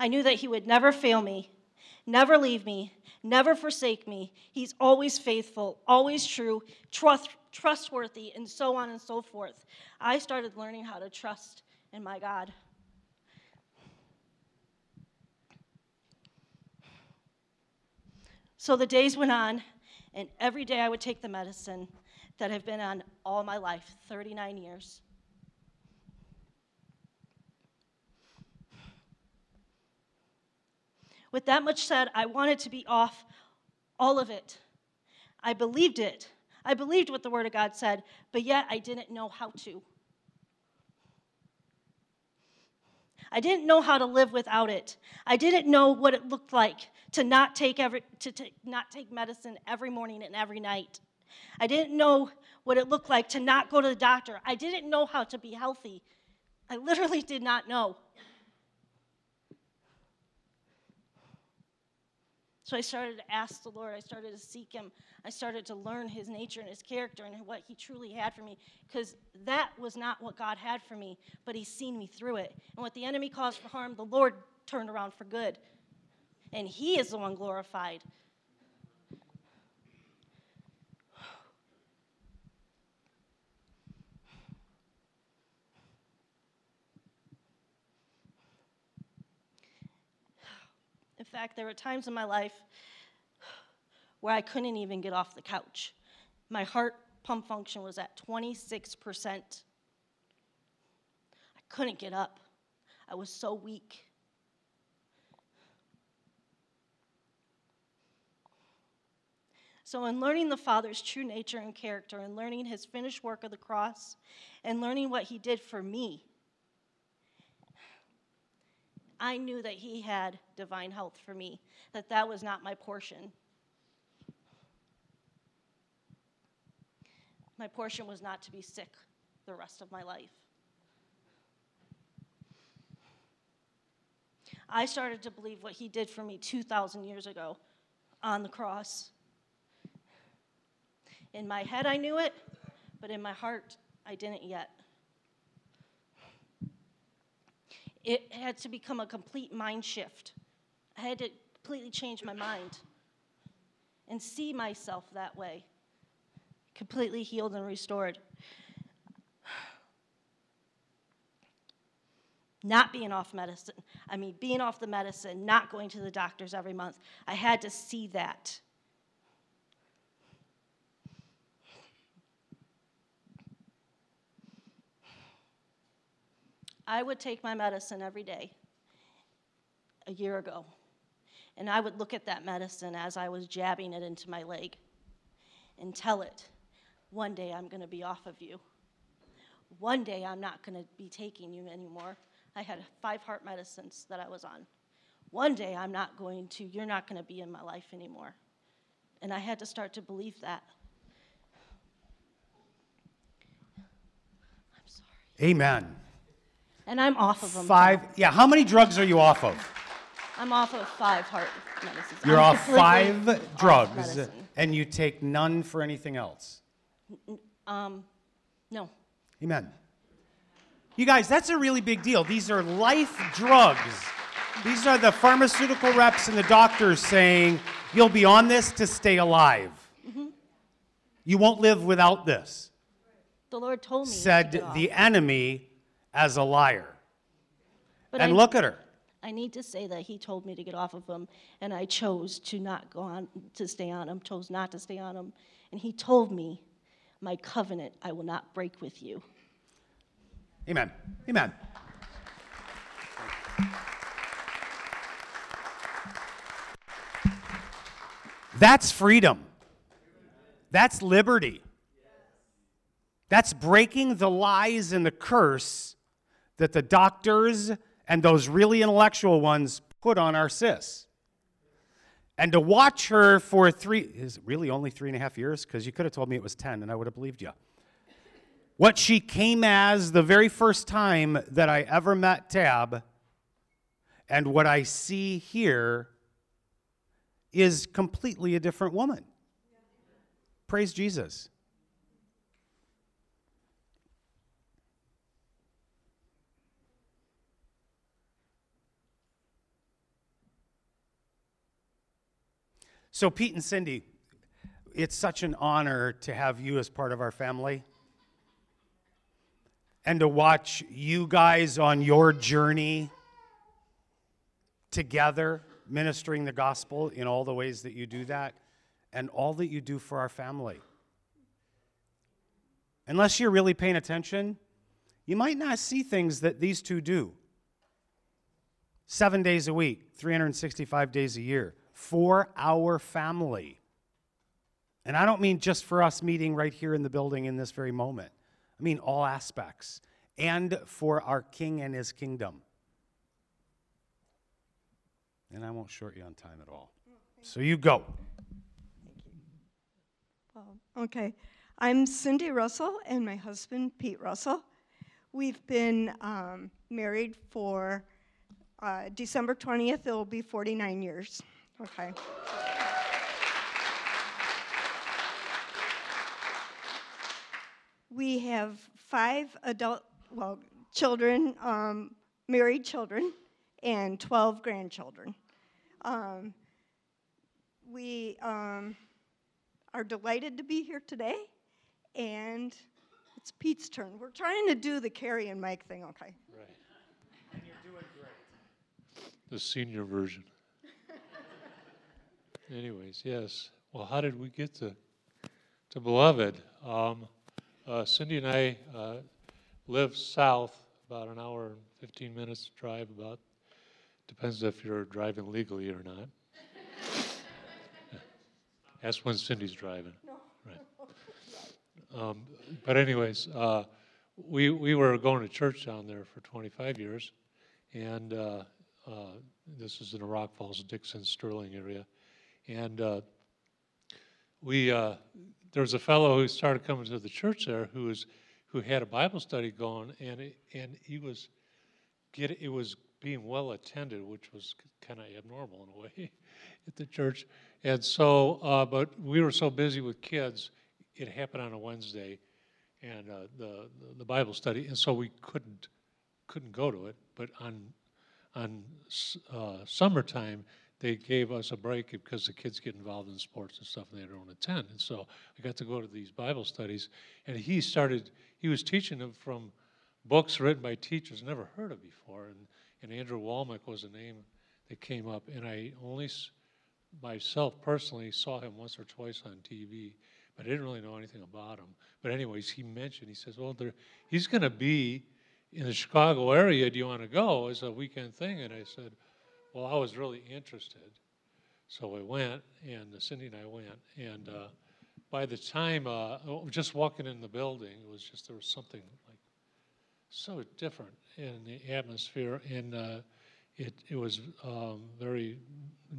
I knew that He would never fail me, never leave me, never forsake me. He's always faithful, always true, trust, trustworthy, and so on and so forth. I started learning how to trust in my God. So the days went on, and every day I would take the medicine that have been on all my life 39 years. With that much said, I wanted to be off all of it. I believed it. I believed what the Word of God said, but yet I didn't know how to. I didn't know how to live without it. I didn't know what it looked like to not take every to not take medicine every morning and every night. I didn't know what it looked like to not go to the doctor. I didn't know how to be healthy. I literally did not know. So I started to ask the Lord. I started to seek Him. I started to learn His nature and His character and what He truly had for me. Because that was not what God had for me, but He's seen me through it. And what the enemy caused for harm, the Lord turned around for good. And He is the one glorified. Fact, there were times in my life where I couldn't even get off the couch. My heart pump function was at 26%. I couldn't get up. I was so weak. So, in learning the Father's true nature and character, and learning his finished work of the cross, and learning what he did for me, I knew that he had divine health for me, that that was not my portion. My portion was not to be sick the rest of my life. I started to believe what he did for me 2,000 years ago on the cross. In my head, I knew it, but in my heart, I didn't yet. It had to become a complete mind shift. I had to completely change my mind and see myself that way, completely healed and restored. Not being off medicine, I mean, being off the medicine, not going to the doctors every month. I had to see that. I would take my medicine every day a year ago. And I would look at that medicine as I was jabbing it into my leg and tell it, one day I'm going to be off of you. One day I'm not going to be taking you anymore. I had five heart medicines that I was on. One day I'm not going to, you're not going to be in my life anymore. And I had to start to believe that. I'm sorry. Amen. And I'm off of them. Five. Yeah. How many drugs are you off of? I'm off of five heart medicines. You're I'm off five off drugs, medicine. and you take none for anything else. Um, no. Amen. You guys, that's a really big deal. These are life drugs. These are the pharmaceutical reps and the doctors saying, you'll be on this to stay alive. Mm-hmm. You won't live without this, The Lord told me. to said off. the enemy as a liar. But and I, look at her. I need to say that He told me to get off of him, and I chose to not go on to stay on him, Chose not to stay on him. and He told me, "My covenant I will not break with you." Amen. Amen. That's freedom. That's liberty. That's breaking the lies and the curse that the doctors and those really intellectual ones put on our sis. And to watch her for three, is really only three and a half years? Because you could have told me it was 10 and I would have believed you what she came as the very first time that I ever met Tab, and what I see here is completely a different woman. Praise Jesus. So, Pete and Cindy, it's such an honor to have you as part of our family and to watch you guys on your journey together, ministering the gospel in all the ways that you do that, and all that you do for our family. Unless you're really paying attention, you might not see things that these two do. Seven days a week, 365 days a year, for our family. And I don't mean just for us meeting right here in the building in this very moment. I mean all aspects, and for our King and his kingdom. And I won't short you on time at all. So you go. Okay. I'm Cindy Russell and my husband, Pete Russell. We've been um, married for uh, December 20th, it will be 49 years. Okay. We have five adult, well, children, um, married children, and 12 grandchildren. Um, we um, are delighted to be here today, and it's Pete's turn. We're trying to do the Carrie and Mike thing, okay? Right. And you're doing great. The senior version. Anyways, yes, Well, how did we get to, to Beloved? Um, uh, Cindy and I uh, live south, about an hour and 15 minutes drive, about, depends if you're driving legally or not. That's when Cindy's driving. Right. Um, but anyways, uh, we, we were going to church down there for 25 years, and uh, uh, this is in the Rock Falls, Dixon, Sterling area. And uh, we, uh, there was a fellow who started coming to the church there who was, who had a Bible study going, and it, and he was get it was being well attended, which was kind of abnormal in a way at the church. And so, uh, but we were so busy with kids, it happened on a Wednesday, and uh, the the Bible study, and so we couldn't couldn't go to it. But on on uh, summertime, they gave us a break because the kids get involved in sports and stuff, and they don't attend. And so I got to go to these Bible studies, and he started. He was teaching them from books written by teachers never heard of before, and and Andrew Wommack was a name that came up, and I only myself personally saw him once or twice on TV, but I didn't really know anything about him. But anyways, he mentioned he says, well, there, he's going to be in the Chicago area. Do you want to go It's a weekend thing? And I said, well, I was really interested, so we went, and Cindy and I went, and uh, by the time uh, oh, just walking in the building, it was just there was something like so different in the atmosphere, and uh, it it was um, very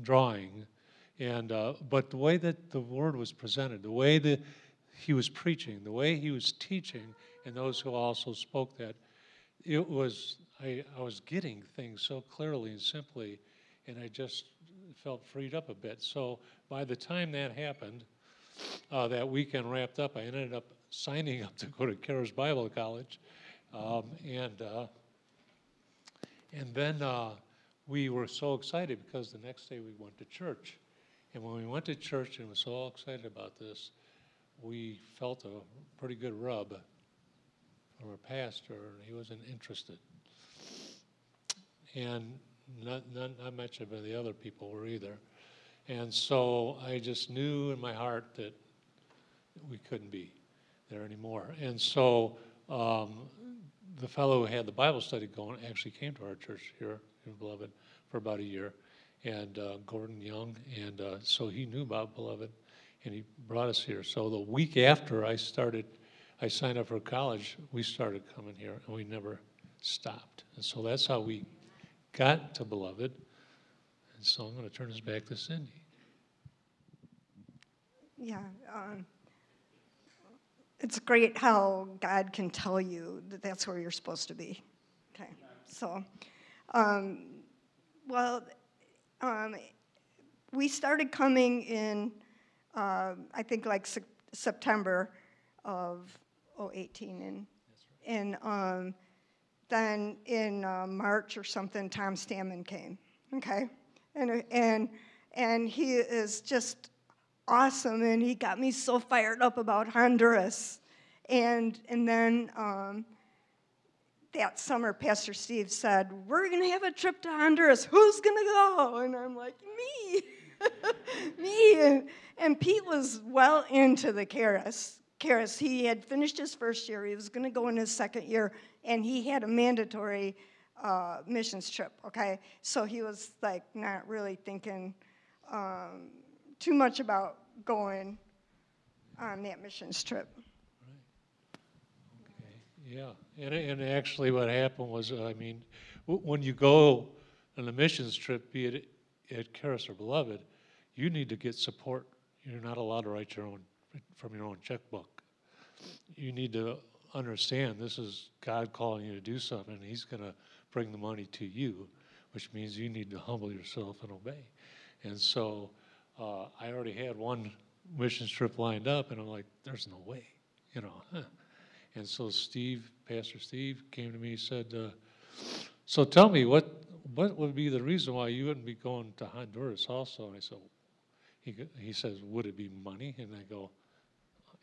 drawing. And uh, but the way that the word was presented, the way that he was preaching, the way he was teaching, and those who also spoke that, it was I, I was getting things so clearly and simply, and I just felt freed up a bit. So by the time that happened, uh, that weekend wrapped up, I ended up signing up to go to Charis Bible College, um, and uh, and then uh, we were so excited because the next day we went to church and when we went to church and was so excited about this, we felt a pretty good rub from our pastor, and he wasn't interested. And not, not, not much of the other people were either. And so I just knew in my heart that we couldn't be there anymore. And so um, the fellow who had the Bible study going actually came to our church here in Beloved for about a year and uh, Gordon Young, and uh, so he knew about Beloved, and he brought us here. So the week after I started, I signed up for college. We started coming here, and we never stopped. And so that's how we got to Beloved. And so I'm going to turn this back to Cindy. Yeah. Um, it's great how God can tell you that that's where you're supposed to be. Okay. So, um, well, um, we started coming in, uh, I think, like se- September of 018. And, and um, then in uh, March or something, Tom Stammen came. Okay? And, and, and he is just awesome, and he got me so fired up about Honduras. And, and then um, that summer, Pastor Steve said, We're to have a trip to Honduras. Who's to go? And I'm like, Me. Me. And, and, Pete was well into the Charis. He had finished his first year, he was going to go in his second year, and he had a mandatory uh, missions trip, okay? So he was like not really thinking um, too much about going on that missions trip. Yeah, and, and actually what happened was, I mean, when you go on a missions trip, be it at Charis or Beloved, you need to get support. You're not allowed to write your own from your own checkbook. You need to understand this is God calling you to do something, and He's going to bring the money to you, which means you need to humble yourself and obey. And so uh, I already had one mission trip lined up, and I'm like, there's no way, you know. And so Steve, Pastor Steve, came to me and said, uh, "So tell me what what would be the reason why you wouldn't be going to Honduras also?" And I said, "He he says, would it be money?" And I go,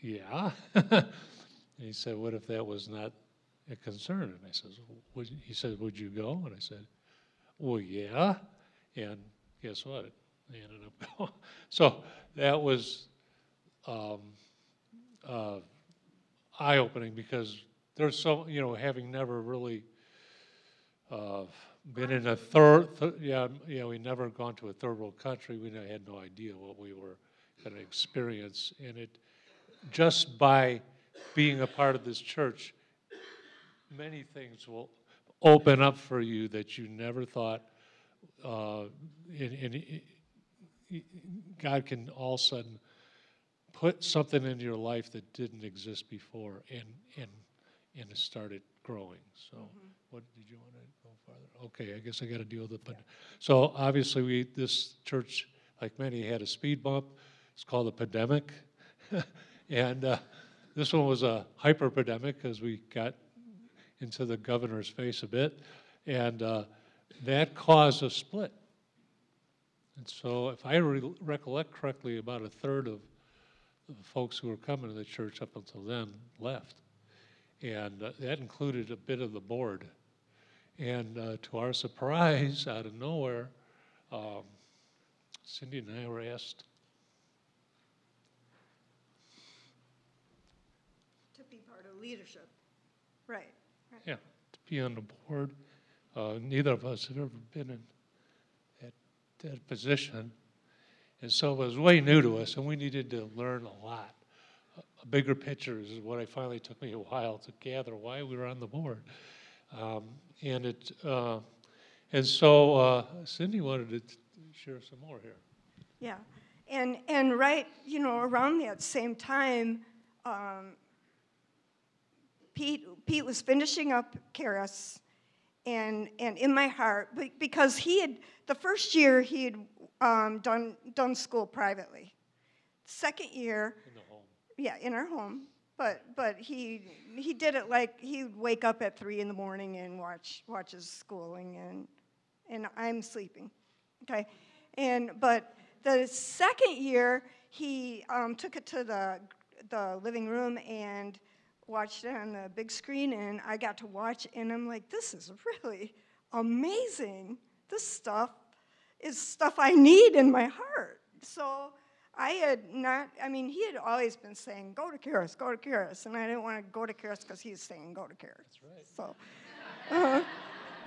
"Yeah." and he said, "What if that was not a concern?" And I says, would, "He said, would you go?" And I said, "Well, yeah." And guess what? they ended up going. So that was um, uh, eye-opening because there's so, you know, having never really uh, been in a third, th- yeah, yeah, we never gone to a third world country. We had no idea what we were going to experience. And it, just by being a part of this church, many things will open up for you that you never thought. Uh, and, and God can all of a sudden put something into your life that didn't exist before, and and and it started growing. So, what did you want to go farther? Okay, I guess I got to deal with it. But so obviously, we this church, like many, had a speed bump. It's called a pandemic, and uh, this one was a hyperpandemic because we got into the governor's face a bit, and uh, that caused a split. And so, if I re- recollect correctly, about a third of the folks who were coming to the church up until then left. And uh, that included a bit of the board. And uh, to our surprise, out of nowhere, um, Cindy and I were asked To be part of leadership. Right. Yeah, to be on the board. Uh, neither of us have ever been in that, that position. And so it was way new to us, and we needed to learn a lot. A- A bigger picture is what I finally took me a while to gather why we were on the board. Um, and it, uh, and so uh, Cindy wanted to t- share some more here. Yeah, and and right, you know, around that same time, um, Pete Pete was finishing up Charis, and and in my heart, because he had the first year he had um, done done school privately, second year, In the home. yeah, in our home. But but he he did it like he would wake up at three in the morning and watch watch his schooling and and I'm sleeping, okay, and but the second year he um, took it to the the living room and watched it on the big screen and I got to watch and I'm like this is really amazing. This stuff is stuff I need in my heart. So I had not, I mean, he had always been saying, go to Charis, go to Charis. And I didn't want to go to Charis because he was saying, go to Charis. That's right. So, uh,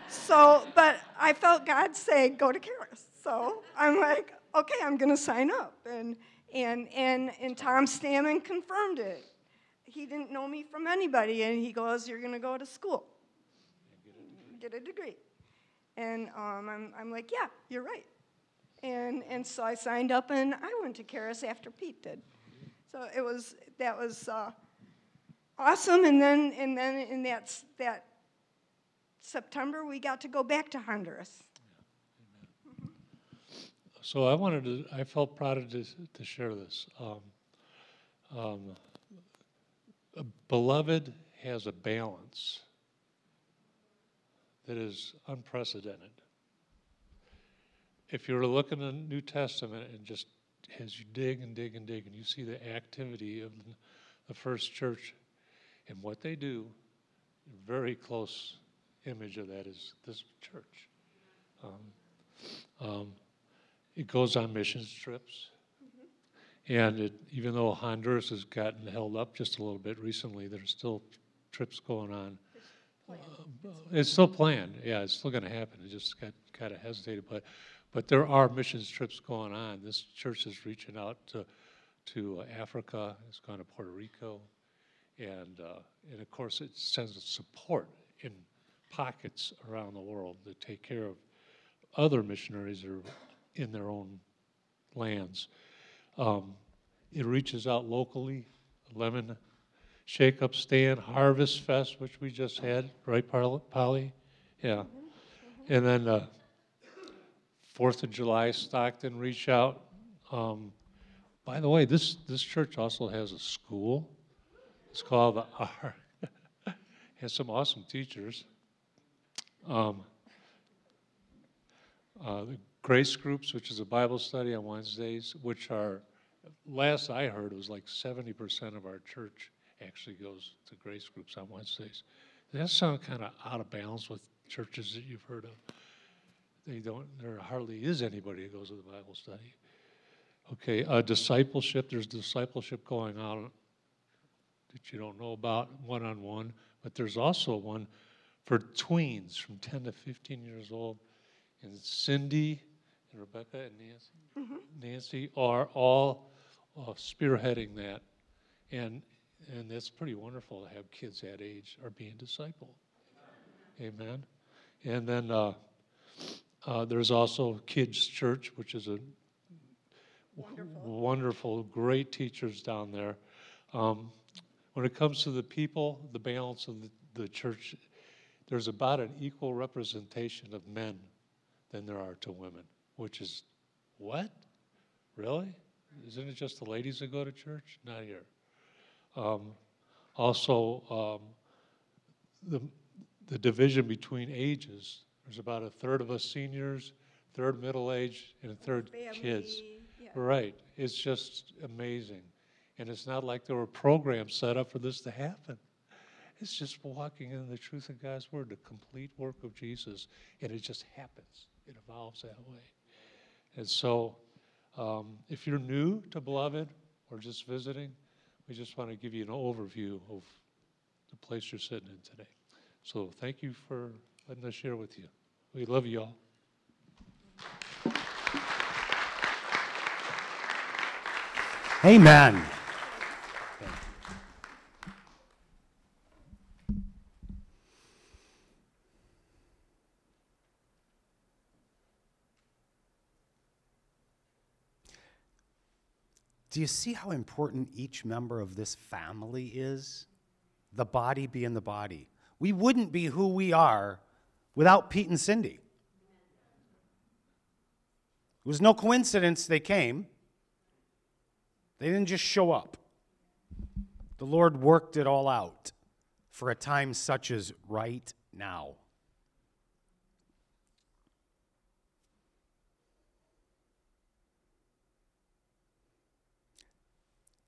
so, but I felt God say, go to Charis. So I'm like, okay, I'm going to sign up. And, and, and, and Tom Stammen confirmed it. He didn't know me from anybody. And he goes, you're to go to school, get a degree. And um, I'm, I'm like, yeah, you're right. And, and so I signed up and I went to Charis after Pete did. So it was, that was uh, awesome. And then, and then in that, that September, we got to go back to Honduras. So I wanted to, I felt proud to, to share this. Um, um, beloved has a balance that is unprecedented. If you're look in the New Testament and just as you dig and dig and dig and you see the activity of the- the first church and what they do, a very close image of that is this church. Um, um, it goes on missions trips. And it, even though Honduras has gotten held up just a little bit recently, there's still trips going on. Uh, It's still planned, yeah, it's still gonna happen, it just got, kind of hesitated, but, but there are missions trips going on. This church is reaching out to, to Africa, it's gone to Puerto Rico, and, uh, and of course, it sends support in pockets around the world to take care of other missionaries that are in their own lands. Um, it reaches out locally, Lemon Shake Up Stand, Harvest Fest, which we just had, right, Polly? Yeah. And then uh, Fourth of July, Stockton Reach Out. Um, by the way, this, this church also has a school. It's called the R. has some awesome teachers. Um, uh, the Grace Groups, which is a Bible study on Wednesdays, which are, last I heard, it was like 70% of our church actually goes to Grace Groups on Wednesdays. Does that sound kind of out of balance with churches that you've heard of? they don't, there hardly is anybody that goes to the Bible study. Okay, uh, discipleship, there's discipleship going on that you don't know about one on one, but there's also one for tweens from 10 to 15 years old. And Cindy Rebecca and Nancy, Nancy are all uh, spearheading that. And, and it's pretty wonderful to have kids that age are being discipled. Amen. And then uh, uh, there's also Kids Church, which is a wonderful, great teachers down there. Um, when it comes to the people, the balance of the, the church, there's about an equal representation of men than there are to women, which is what? Really? Isn't it just the ladies that go to church? Not here. Um, also, um, the, the division between ages. There's about a third of us seniors, third middle age, and a third kids. Yeah. Right. It's just amazing. And it's not like there were programs set up for this to happen. It's just walking in the truth of God's word, the complete work of Jesus, and it just happens. It evolves that way. And so, um, if you're new to Beloved or just visiting, we just want to give you an overview of the place you're sitting in today. So, thank you for letting us share with you. We love you all. Amen. Do you see how important each member of this family is? The body being the body. We wouldn't be who we are without Pete and Cindy. It was no coincidence they came. They didn't just show up. The Lord worked it all out for a time such as right now.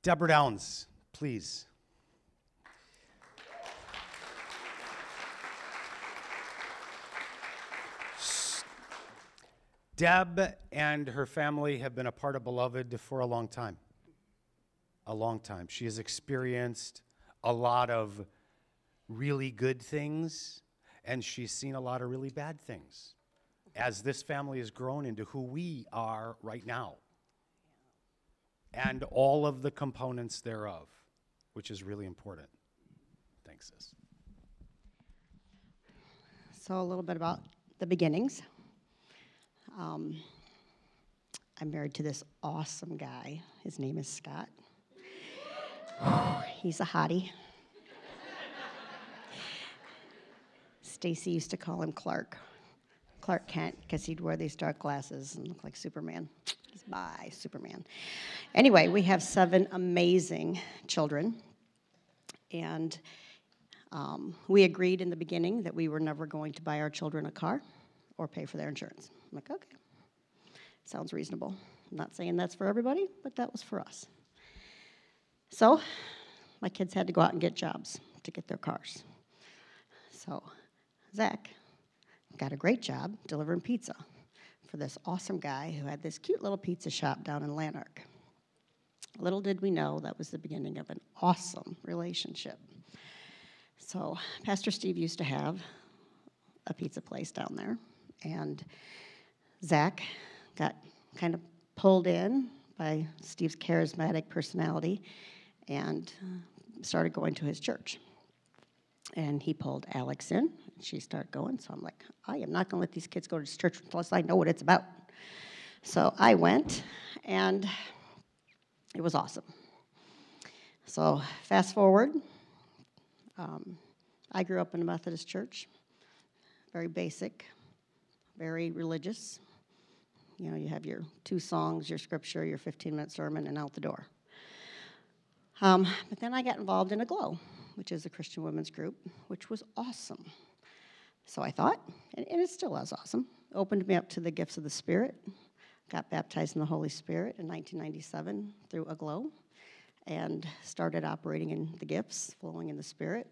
Deborah Downs, please. Deb and her family have been a part of Beloved for a long time. A long time. She has experienced a lot of really good things, and she's seen a lot of really bad things as this family has grown into who we are right now and all of the components thereof, which is really important. Thanks, sis. So, a little bit about the beginnings. Um, I'm married to this awesome guy. His name is Scott. He's a hottie. Stacy used to call him Clark. Clark Kent, because he'd wear these dark glasses and look like Superman. By Superman. Anyway, we have seven amazing children. And um, we agreed in the beginning that we were never going to buy our children a car or pay for their insurance. I'm like, okay, sounds reasonable. I'm not saying that's for everybody, but that was for us. So my kids had to go out and get jobs to get their cars. So Zach got a great job delivering pizza for this awesome guy who had this cute little pizza shop down in Lanark. Little did we know that was the beginning of an awesome relationship. So, Pastor Steve used to have a pizza place down there, and Zach got kind of pulled in by Steve's charismatic personality and started going to his church. And he pulled Alex in, she started going. So I'm like, I am not going to let these kids go to church unless I know what it's about. So I went, and it was awesome. So fast forward, um, I grew up in a Methodist church, very basic, very religious. You know, you have your two songs, your scripture, your 15 minute sermon, and out the door. Um, but then I got involved in Aglow, which is a Christian women's group, which was awesome. So I thought, and, it still was awesome, opened me up to the gifts of the Spirit. Got baptized in the Holy Spirit in 1997 through Aglow and started operating in the gifts, flowing in the Spirit,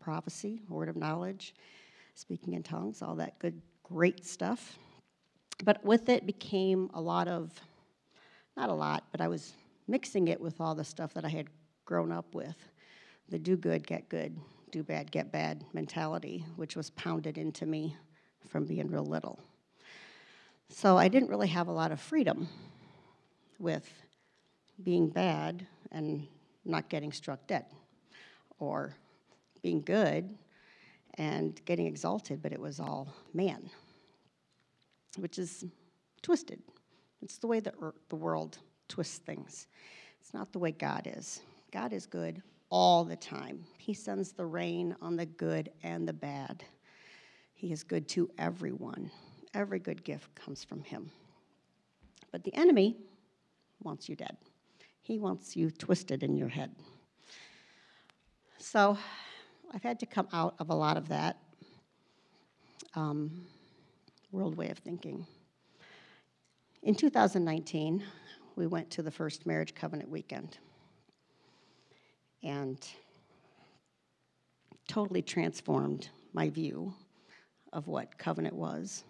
prophecy, word of knowledge, speaking in tongues, all that good, great stuff. But with it became a lot of, not a lot, but I was mixing it with all the stuff that I had grown up with the do good, get good, do bad, get bad mentality, which was pounded into me from being real little. So I didn't really have a lot of freedom with being bad and not getting struck dead, or being good and getting exalted, but it was all man, which is twisted. It's the way the, the world twists things. It's not the way God is. God is good all the time. He sends the rain on the good and the bad. He is good to everyone. Every good gift comes from Him. But the enemy wants you dead, he wants you twisted in your head. So I've had to come out of a lot of that um, world way of thinking. In 2019, we went to the first marriage covenant weekend and totally transformed my view of what covenant was,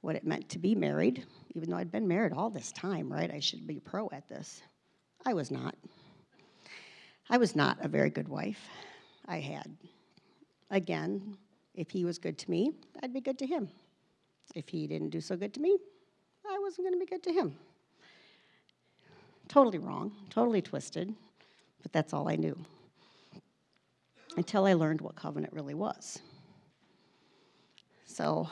what it meant to be married, even though I'd been married all this time, right? I should be pro at this. I was not. I was not a very good wife. I had, again, if he was good to me, I'd be good to him. If he didn't do so good to me, I wasn't going to be good to him. Totally wrong, totally twisted, but that's all I knew until I learned what covenant really was. So,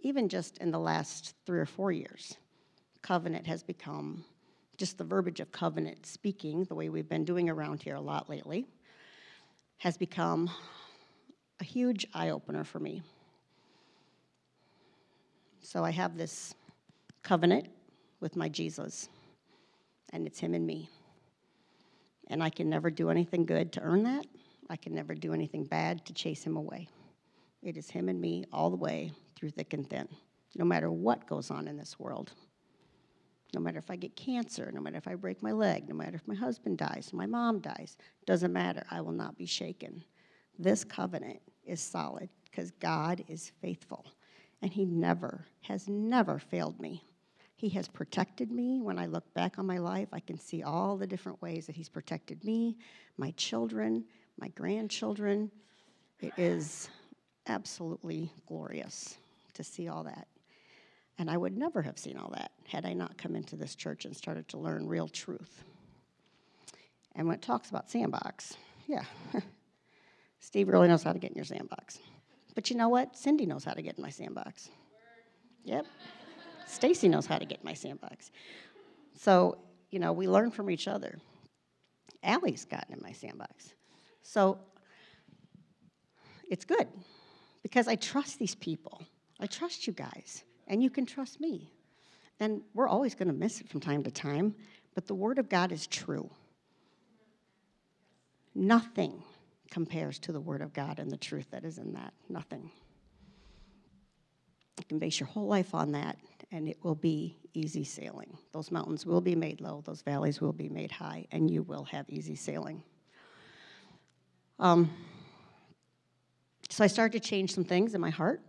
even just in the last three or four years, covenant has become just the verbiage of covenant speaking, the way we've been doing around here a lot lately, has become a huge eye opener for me. So I have this covenant with my Jesus, and it's Him and me. And I can never do anything good to earn that. I can never do anything bad to chase Him away. It is Him and me all the way through thick and thin, no matter what goes on in this world. No matter if I get cancer, no matter if I break my leg, no matter if my husband dies, my mom dies, doesn't matter. I will not be shaken. This covenant is solid because God is faithful and He never, has never failed me. He has protected me. When I look back on my life, I can see all the different ways that He's protected me, my children, my grandchildren. It is absolutely glorious to see all that. And I would never have seen all that had I not come into this church and started to learn real truth. And when it talks about sandbox, yeah, Steve really knows how to get in your sandbox. But you know what? Cindy knows how to get in my sandbox. Yep. Stacy knows how to get my sandbox. So, you know, we learn from each other. Allie's gotten in my sandbox. So it's good because I trust these people. I trust you guys, and you can trust me. And we're always going to miss it from time to time, but the Word of God is true. Nothing compares to the Word of God and the truth that is in that. Nothing. You can base your whole life on that, and it will be easy sailing. Those mountains will be made low, those valleys will be made high, and you will have easy sailing. Um, so I started to change some things in my heart.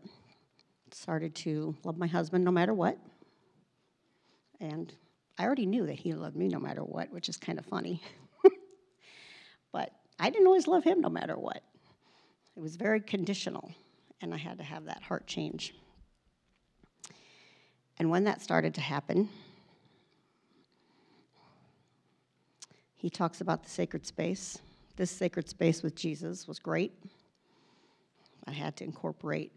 Started to love my husband no matter what. And I already knew that he loved me no matter what, which is kind of funny. but I didn't always love him no matter what. It was very conditional, and I had to have that heart change. And when that started to happen, he talks about the sacred space. This sacred space with Jesus was great. I had to incorporate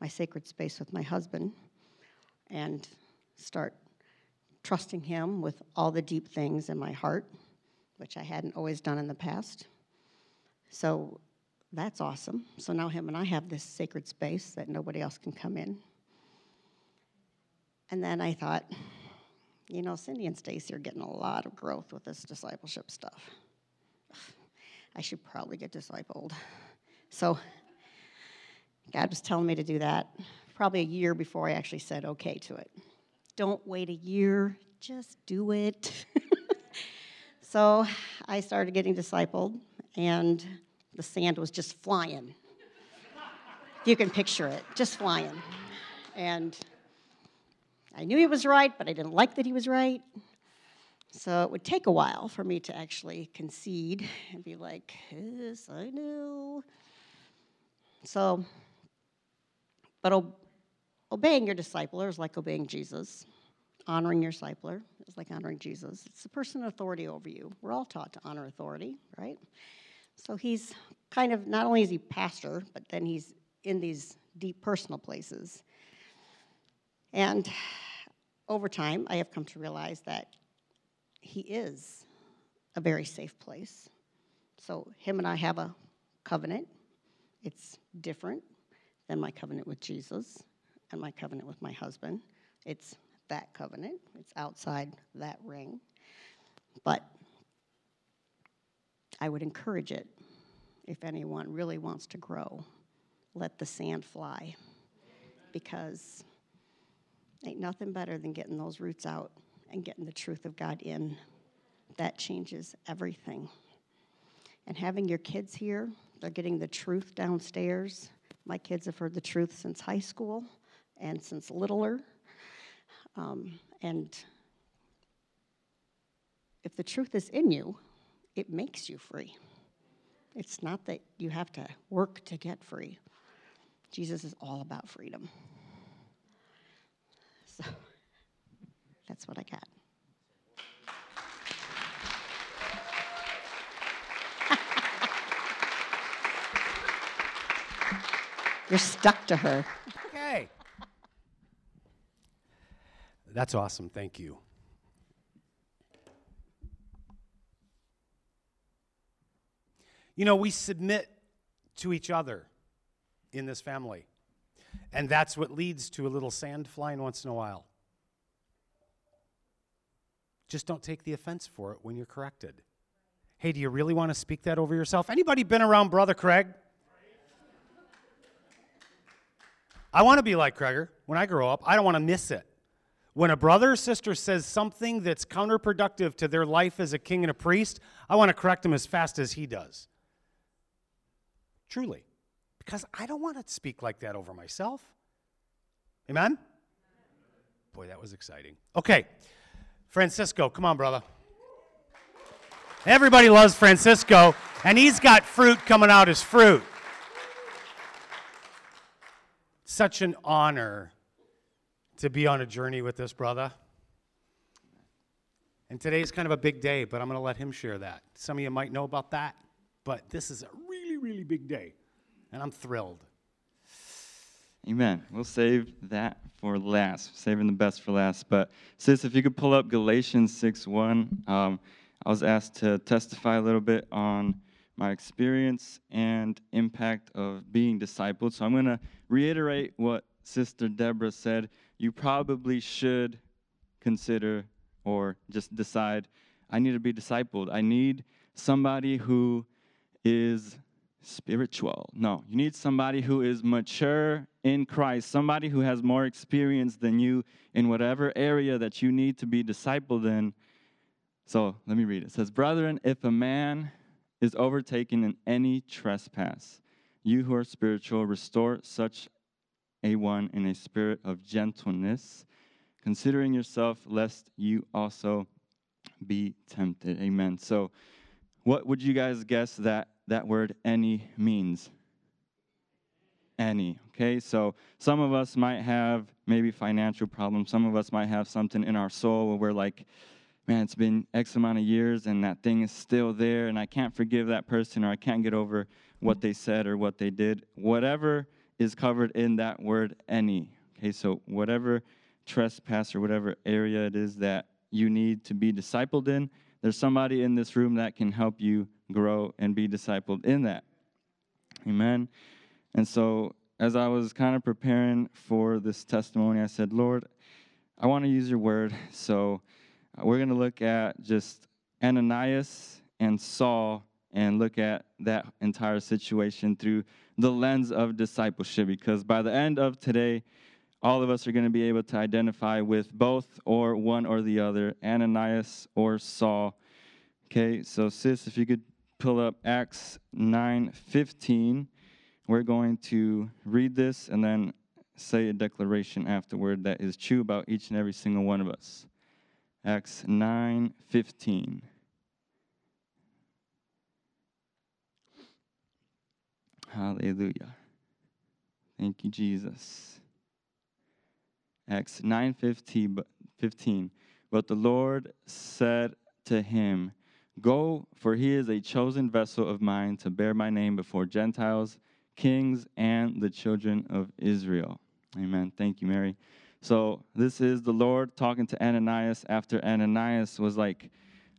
my sacred space with my husband and start trusting him with all the deep things in my heart, which I hadn't always done in the past. So that's awesome. So now him and I have this sacred space that nobody else can come in. And then I thought, you know, Cindy and Stacy are getting a lot of growth with this discipleship stuff. I should probably get discipled. So God was telling me to do that probably a year before I actually said okay to it. Don't wait a year, just do it. so I started getting discipled, and the sand was just flying. you can picture it, just flying. And I knew he was right, but I didn't like that he was right. So it would take a while for me to actually concede and be like, yes, I know. So, but obeying your discipler is like obeying Jesus. Honoring your discipler is like honoring Jesus. It's the person in authority over you. We're all taught to honor authority, right? So he's kind of, not only is he pastor, but then he's in these deep personal places. And over time, I have come to realize that he is a very safe place. So, him and I have a covenant. It's different than my covenant with Jesus and my covenant with my husband. It's that covenant, it's outside that ring. But I would encourage it if anyone really wants to grow. Let the sand fly because ain't nothing better than getting those roots out and getting the truth of God in. That changes everything. And having your kids here, they're getting the truth downstairs. My kids have heard the truth since high school and since littler. Um, and if the truth is in you, it makes you free. It's not that you have to work to get free. Jesus is all about freedom. So that's what I got. You're stuck to her. Okay. That's awesome. Thank you. You know, we submit to each other in this family. And that's what leads to a little sand flying once in a while. Just don't take the offense for it when you're corrected. Hey, do you really want to speak that over yourself? Anybody been around Brother Craig? I want to be like Craig when I grow up. I don't want to miss it. When a brother or sister says something that's counterproductive to their life as a king and a priest, I want to correct them as fast as he does. Truly. Because I don't want to speak like that over myself. Amen? Boy, that was exciting. Okay. Francisco, come on, brother. Everybody loves Francisco, and he's got fruit coming out as fruit. Such an honor to be on a journey with this brother. And today's kind of a big day, but I'm going to let him share that. Some of you might know about that, but this is a really, really big day, and I'm thrilled. Amen. We'll save that for last, saving the best for last. But sis, if you could pull up Galatians 6 1. Um, I was asked to testify a little bit on my experience and impact of being discipled. So I'm going to reiterate what Sister Deborah said. You probably should consider or just decide I need to be discipled. I need somebody who is spiritual. No, you need somebody who is mature in Christ, somebody who has more experience than you in whatever area that you need to be discipled in. So let me read it. It says, Brethren, if a man is overtaken in any trespass, you who are spiritual, restore such a one in a spirit of gentleness, considering yourself, lest you also be tempted. Amen. So, what would you guys guess that that word any means? Any. Okay, so some of us might have maybe financial problems. Some of us might have something in our soul where we're like, man, it's been X amount of years and that thing is still there and I can't forgive that person or I can't get over what they said or what they did. Whatever is covered in that word any. Okay, so whatever trespass or whatever area it is that you need to be discipled in, there's somebody in this room that can help you grow and be discipled in that. Amen. And so, as I was kind of preparing for this testimony, I said, Lord, I want to use your word. So, uh, we're going to look at just Ananias and Saul and look at that entire situation through the lens of discipleship because by the end of today, all of us are going to be able to identify with both or one or the other, Ananias or Saul. Okay, so sis, if you could pull up Acts 9:15, we're going to read this and then say a declaration afterward that is true about each and every single one of us. Acts 9:15. Hallelujah. Thank you, Jesus. Acts 9 15, 15. But the Lord said to him, Go, for he is a chosen vessel of mine to bear my name before Gentiles, kings, and the children of Israel. Amen. Thank you, Mary. So, this is the Lord talking to Ananias after Ananias was like,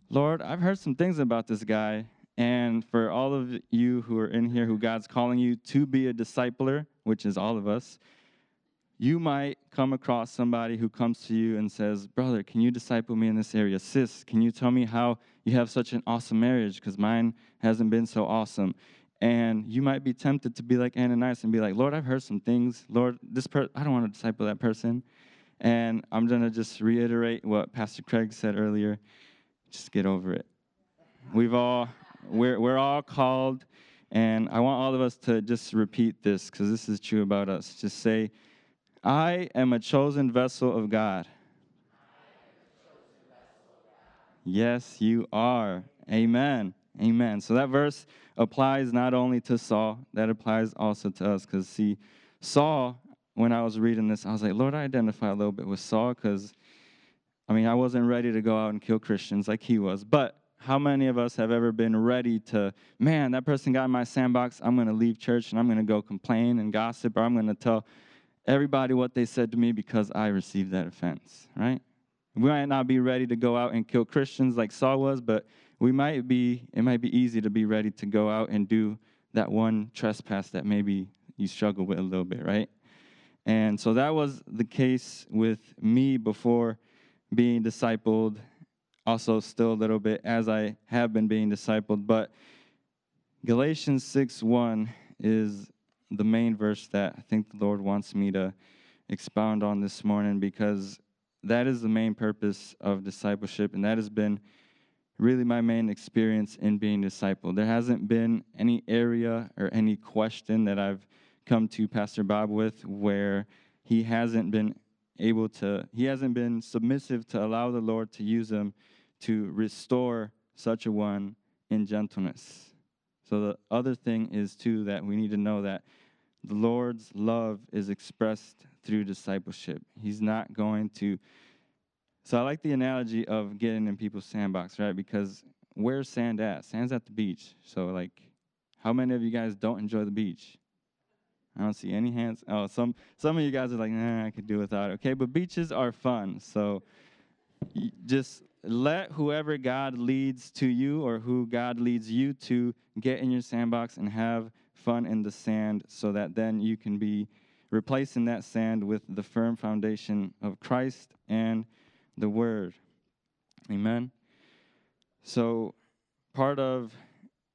Lord, I've heard some things about this guy. And for all of you who are in here who God's calling you to be a discipler, which is all of us, you might come across somebody who comes to you and says, Brother, can you disciple me in this area? Sis, can you tell me how you have such an awesome marriage? Because mine hasn't been so awesome. And you might be tempted to be like Ananias and be like, Lord, I've heard some things. Lord, this per- I don't want to disciple that person. And I'm going to just reiterate what Pastor Craig said earlier. Just get over it. We've all, we're, we're all called. And I want all of us to just repeat this because this is true about us. Just say, I am a chosen vessel of God. Yes, you are. Amen. Amen. So that verse applies not only to Saul, that applies also to us. Because, see, Saul, when I was reading this, I was like, Lord, I identify a little bit with Saul because, I mean, I wasn't ready to go out and kill Christians like he was. But how many of us have ever been ready to, man, that person got in my sandbox, I'm going to leave church and I'm going to go complain and gossip, or I'm going to tell everybody what they said to me because I received that offense, right? We might not be ready to go out and kill Christians like Saul was, but we might be, it might be easy to be ready to go out and do that one trespass that maybe you struggle with a little bit, right? And so that was the case with me before being discipled, also still a little bit as I have been being discipled. But Galatians 6 1 is the main verse that I think the Lord wants me to expound on this morning because that is the main purpose of discipleship, and that has been really my main experience in being discipled. There hasn't been any area or any question that I've come to Pastor Bob with where he hasn't been able to, he hasn't been submissive to allow the Lord to use him to restore such a one in gentleness. So the other thing is too that we need to know that the Lord's love is expressed through discipleship. He's not going to So I like the analogy of getting in people's sandbox, right? Because where's sand at? Sand's at the beach. So like how many of you guys don't enjoy the beach? I don't see any hands. Oh, some some of you guys are like, nah, I could do without it. Okay, but beaches are fun. So just let whoever God leads to you or who God leads you to get in your sandbox and have fun in the sand so that then you can be replacing that sand with the firm foundation of Christ and the Word. Amen. So, part of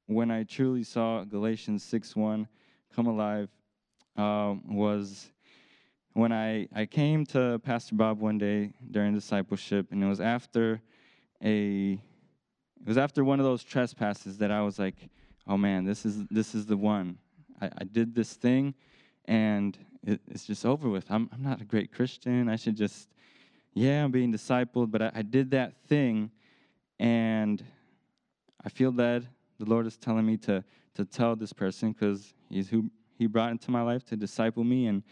when I truly saw Galatians 6 1 come alive um, was when I, I came to Pastor Bob one day during discipleship, and it was after a it was after one of those trespasses that I was like, oh man, this is this is the one. I, I did this thing, and it, it's just over with. I'm I'm not a great Christian. I should just, yeah, I'm being discipled, but I, I did that thing, and I feel that the Lord is telling me to to tell this person because He's who He brought into my life to disciple me and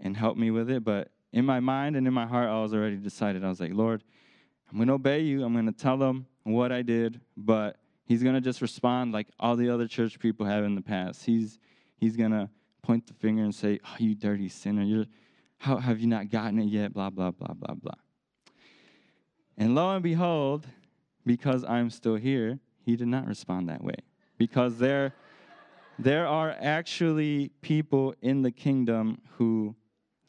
and help me with it. But in my mind and in my heart, I was already decided. I was like, Lord, I'm going to obey you. I'm going to tell them what I did, but he's going to just respond like all the other church people have in the past. He's he's going to point the finger and say, "Oh, you dirty sinner. You're how have you not gotten it yet?" blah blah blah blah blah. And lo and behold, because I'm still here, he did not respond that way. Because there there are actually people in the kingdom who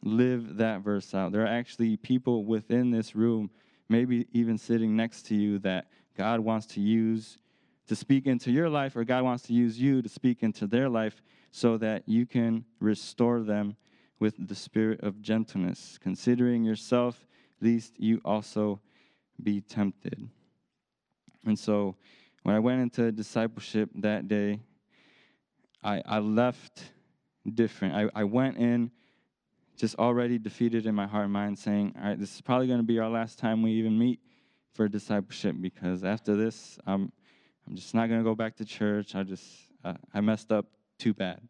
live that verse out. There are actually people within this room, maybe even sitting next to you, that God wants to use to speak into your life, or God wants to use you to speak into their life so that you can restore them with the spirit of gentleness. Considering yourself, lest you also be tempted. And so when I went into discipleship that day, I, I left different. I, I went in just already defeated in my heart and mind, saying, All right, this is probably going to be our last time we even meet for discipleship because after this, I'm, I'm just not going to go back to church. I just, uh, I messed up too bad.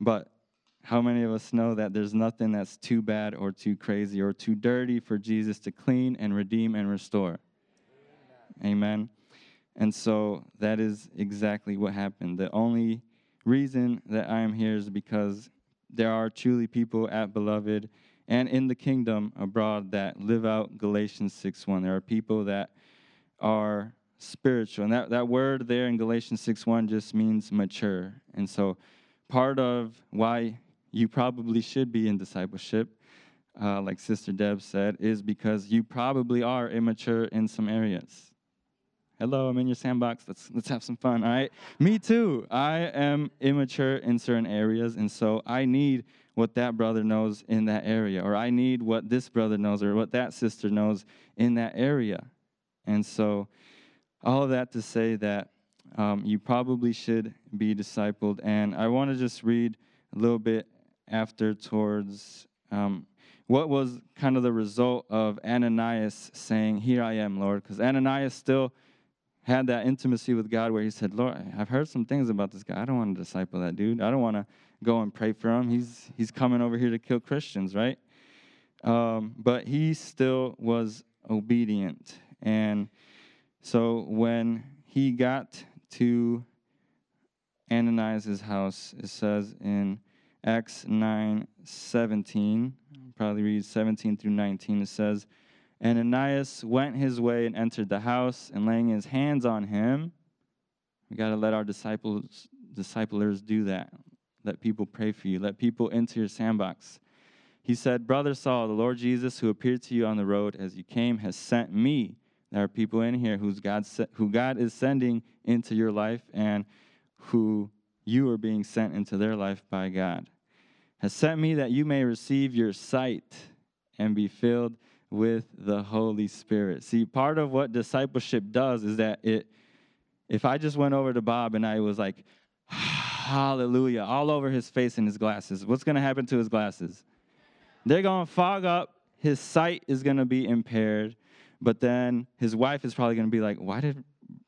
But how many of us know that there's nothing that's too bad or too crazy or too dirty for Jesus to clean and redeem and restore? Amen. Amen. And so that is exactly what happened. The only reason that I am here is because there are truly people at Beloved and in the kingdom abroad that live out Galatians 6:1. There are people that are spiritual. And that, that word there in Galatians 6:1 just means mature. And so part of why you probably should be in discipleship, uh, like Sister Deb said, is because you probably are immature in some areas. Hello, I'm in your sandbox. Let's let's have some fun. All right. Me too. I am immature in certain areas, and so I need what that brother knows in that area, or I need what this brother knows, or what that sister knows in that area. And so, all of that to say that um, you probably should be discipled. And I want to just read a little bit after towards um, what was kind of the result of Ananias saying, Here I am, Lord, because Ananias still had that intimacy with God where he said, Lord, I've heard some things about this guy. I don't want to disciple that dude. I don't want to go and pray for him. He's, he's coming over here to kill Christians, right? Um, but he still was obedient. And so when he got to Ananias' house, it says in Acts 9 17, probably read 17 through 19, it says, and Ananias went his way and entered the house, and laying his hands on him, we got to let our disciples, disciplers do that. Let people pray for you. Let people into your sandbox. He said, Brother Saul, the Lord Jesus, who appeared to you on the road as you came, has sent me. There are people in here who's God, who God is sending into your life and who you are being sent into their life by God. Has sent me that you may receive your sight and be filled with the Holy Spirit. See, part of what discipleship does is that it, if I just went over to Bob and I was like, hallelujah, all over his face and his glasses, what's going to happen to his glasses? They're going to fog up. His sight is going to be impaired. But then his wife is probably going to be like, why did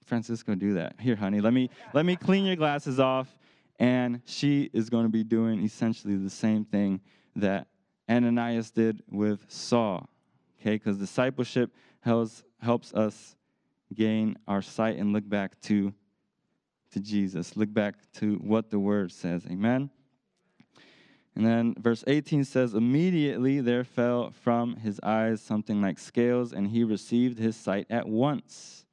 Francisco do that? Here, honey, let me, let me clean your glasses off. And she is going to be doing essentially the same thing that Ananias did with Saul okay? Because discipleship helps, helps us gain our sight and look back to, to Jesus, look back to what the word says. Amen? And then verse 18 says, Immediately there fell from his eyes something like scales, and he received his sight at once.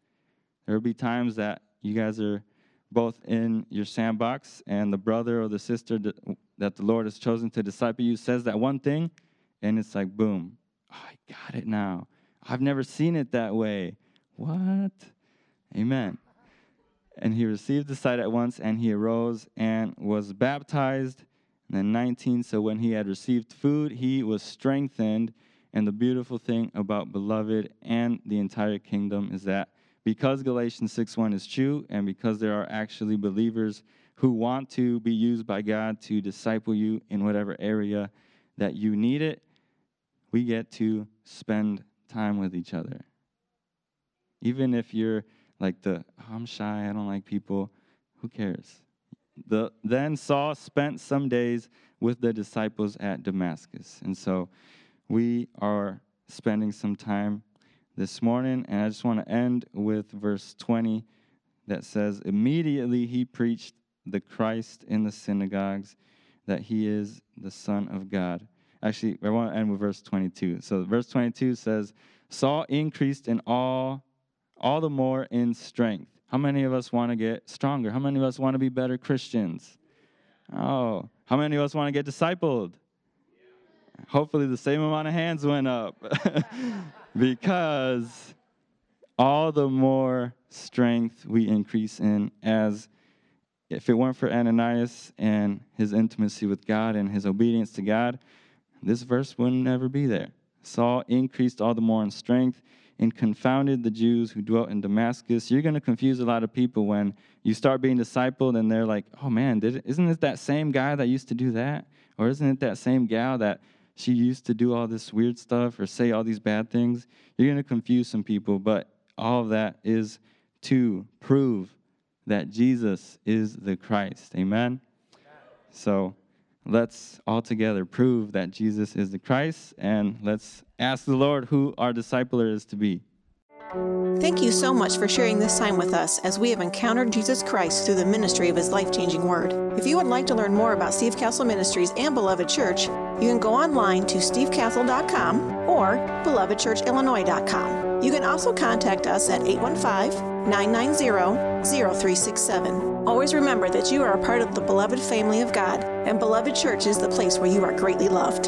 There will be times that you guys are both in your sandbox, and the brother or the sister that the Lord has chosen to disciple you says that one thing, and it's like, boom, Oh, I got it now. I've never seen it that way. What? Amen. And he received the sight at once, and he arose and was baptized. And then 19, so when he had received food, he was strengthened. And the beautiful thing about beloved and the entire kingdom is that because Galatians 6:1 is true, and because there are actually believers who want to be used by God to disciple you in whatever area that you need it, we get to spend time with each other. Even if you're like the, oh, I'm shy, I don't like people, who cares? The, then Saul spent some days with the disciples at Damascus. And so we are spending some time this morning, and I just want to end with verse 20 that says, Immediately he preached the Christ in the synagogues, that he is the Son of God. Actually, I want to end with verse 22. So, verse 22 says, Saul increased in all, all the more in strength. How many of us want to get stronger? How many of us want to be better Christians? Oh, how many of us want to get discipled? Hopefully, the same amount of hands went up. because all the more strength we increase in as if it weren't for Ananias and his intimacy with God and his obedience to God, this verse wouldn't ever be there. Saul increased all the more in strength and confounded the Jews who dwelt in Damascus. You're going to confuse a lot of people when you start being discipled and they're like, oh man, did isn't it that same guy that used to do that? Or isn't it that same gal that she used to do all this weird stuff or say all these bad things, you're going to confuse some people. But all of that is to prove that Jesus is the Christ. Amen? So let's all together prove that Jesus is the Christ and let's ask the Lord who our discipler is to be. Thank you so much for sharing this time with us as we have encountered Jesus Christ through the ministry of his life changing word. If you would like to learn more about Steve Castle Ministries and Beloved Church, you can go online to stevecastle.com or belovedchurchillinois.com. You can also contact us at 815 990 0367. Always remember that you are a part of the beloved family of God, and Beloved Church is the place where you are greatly loved.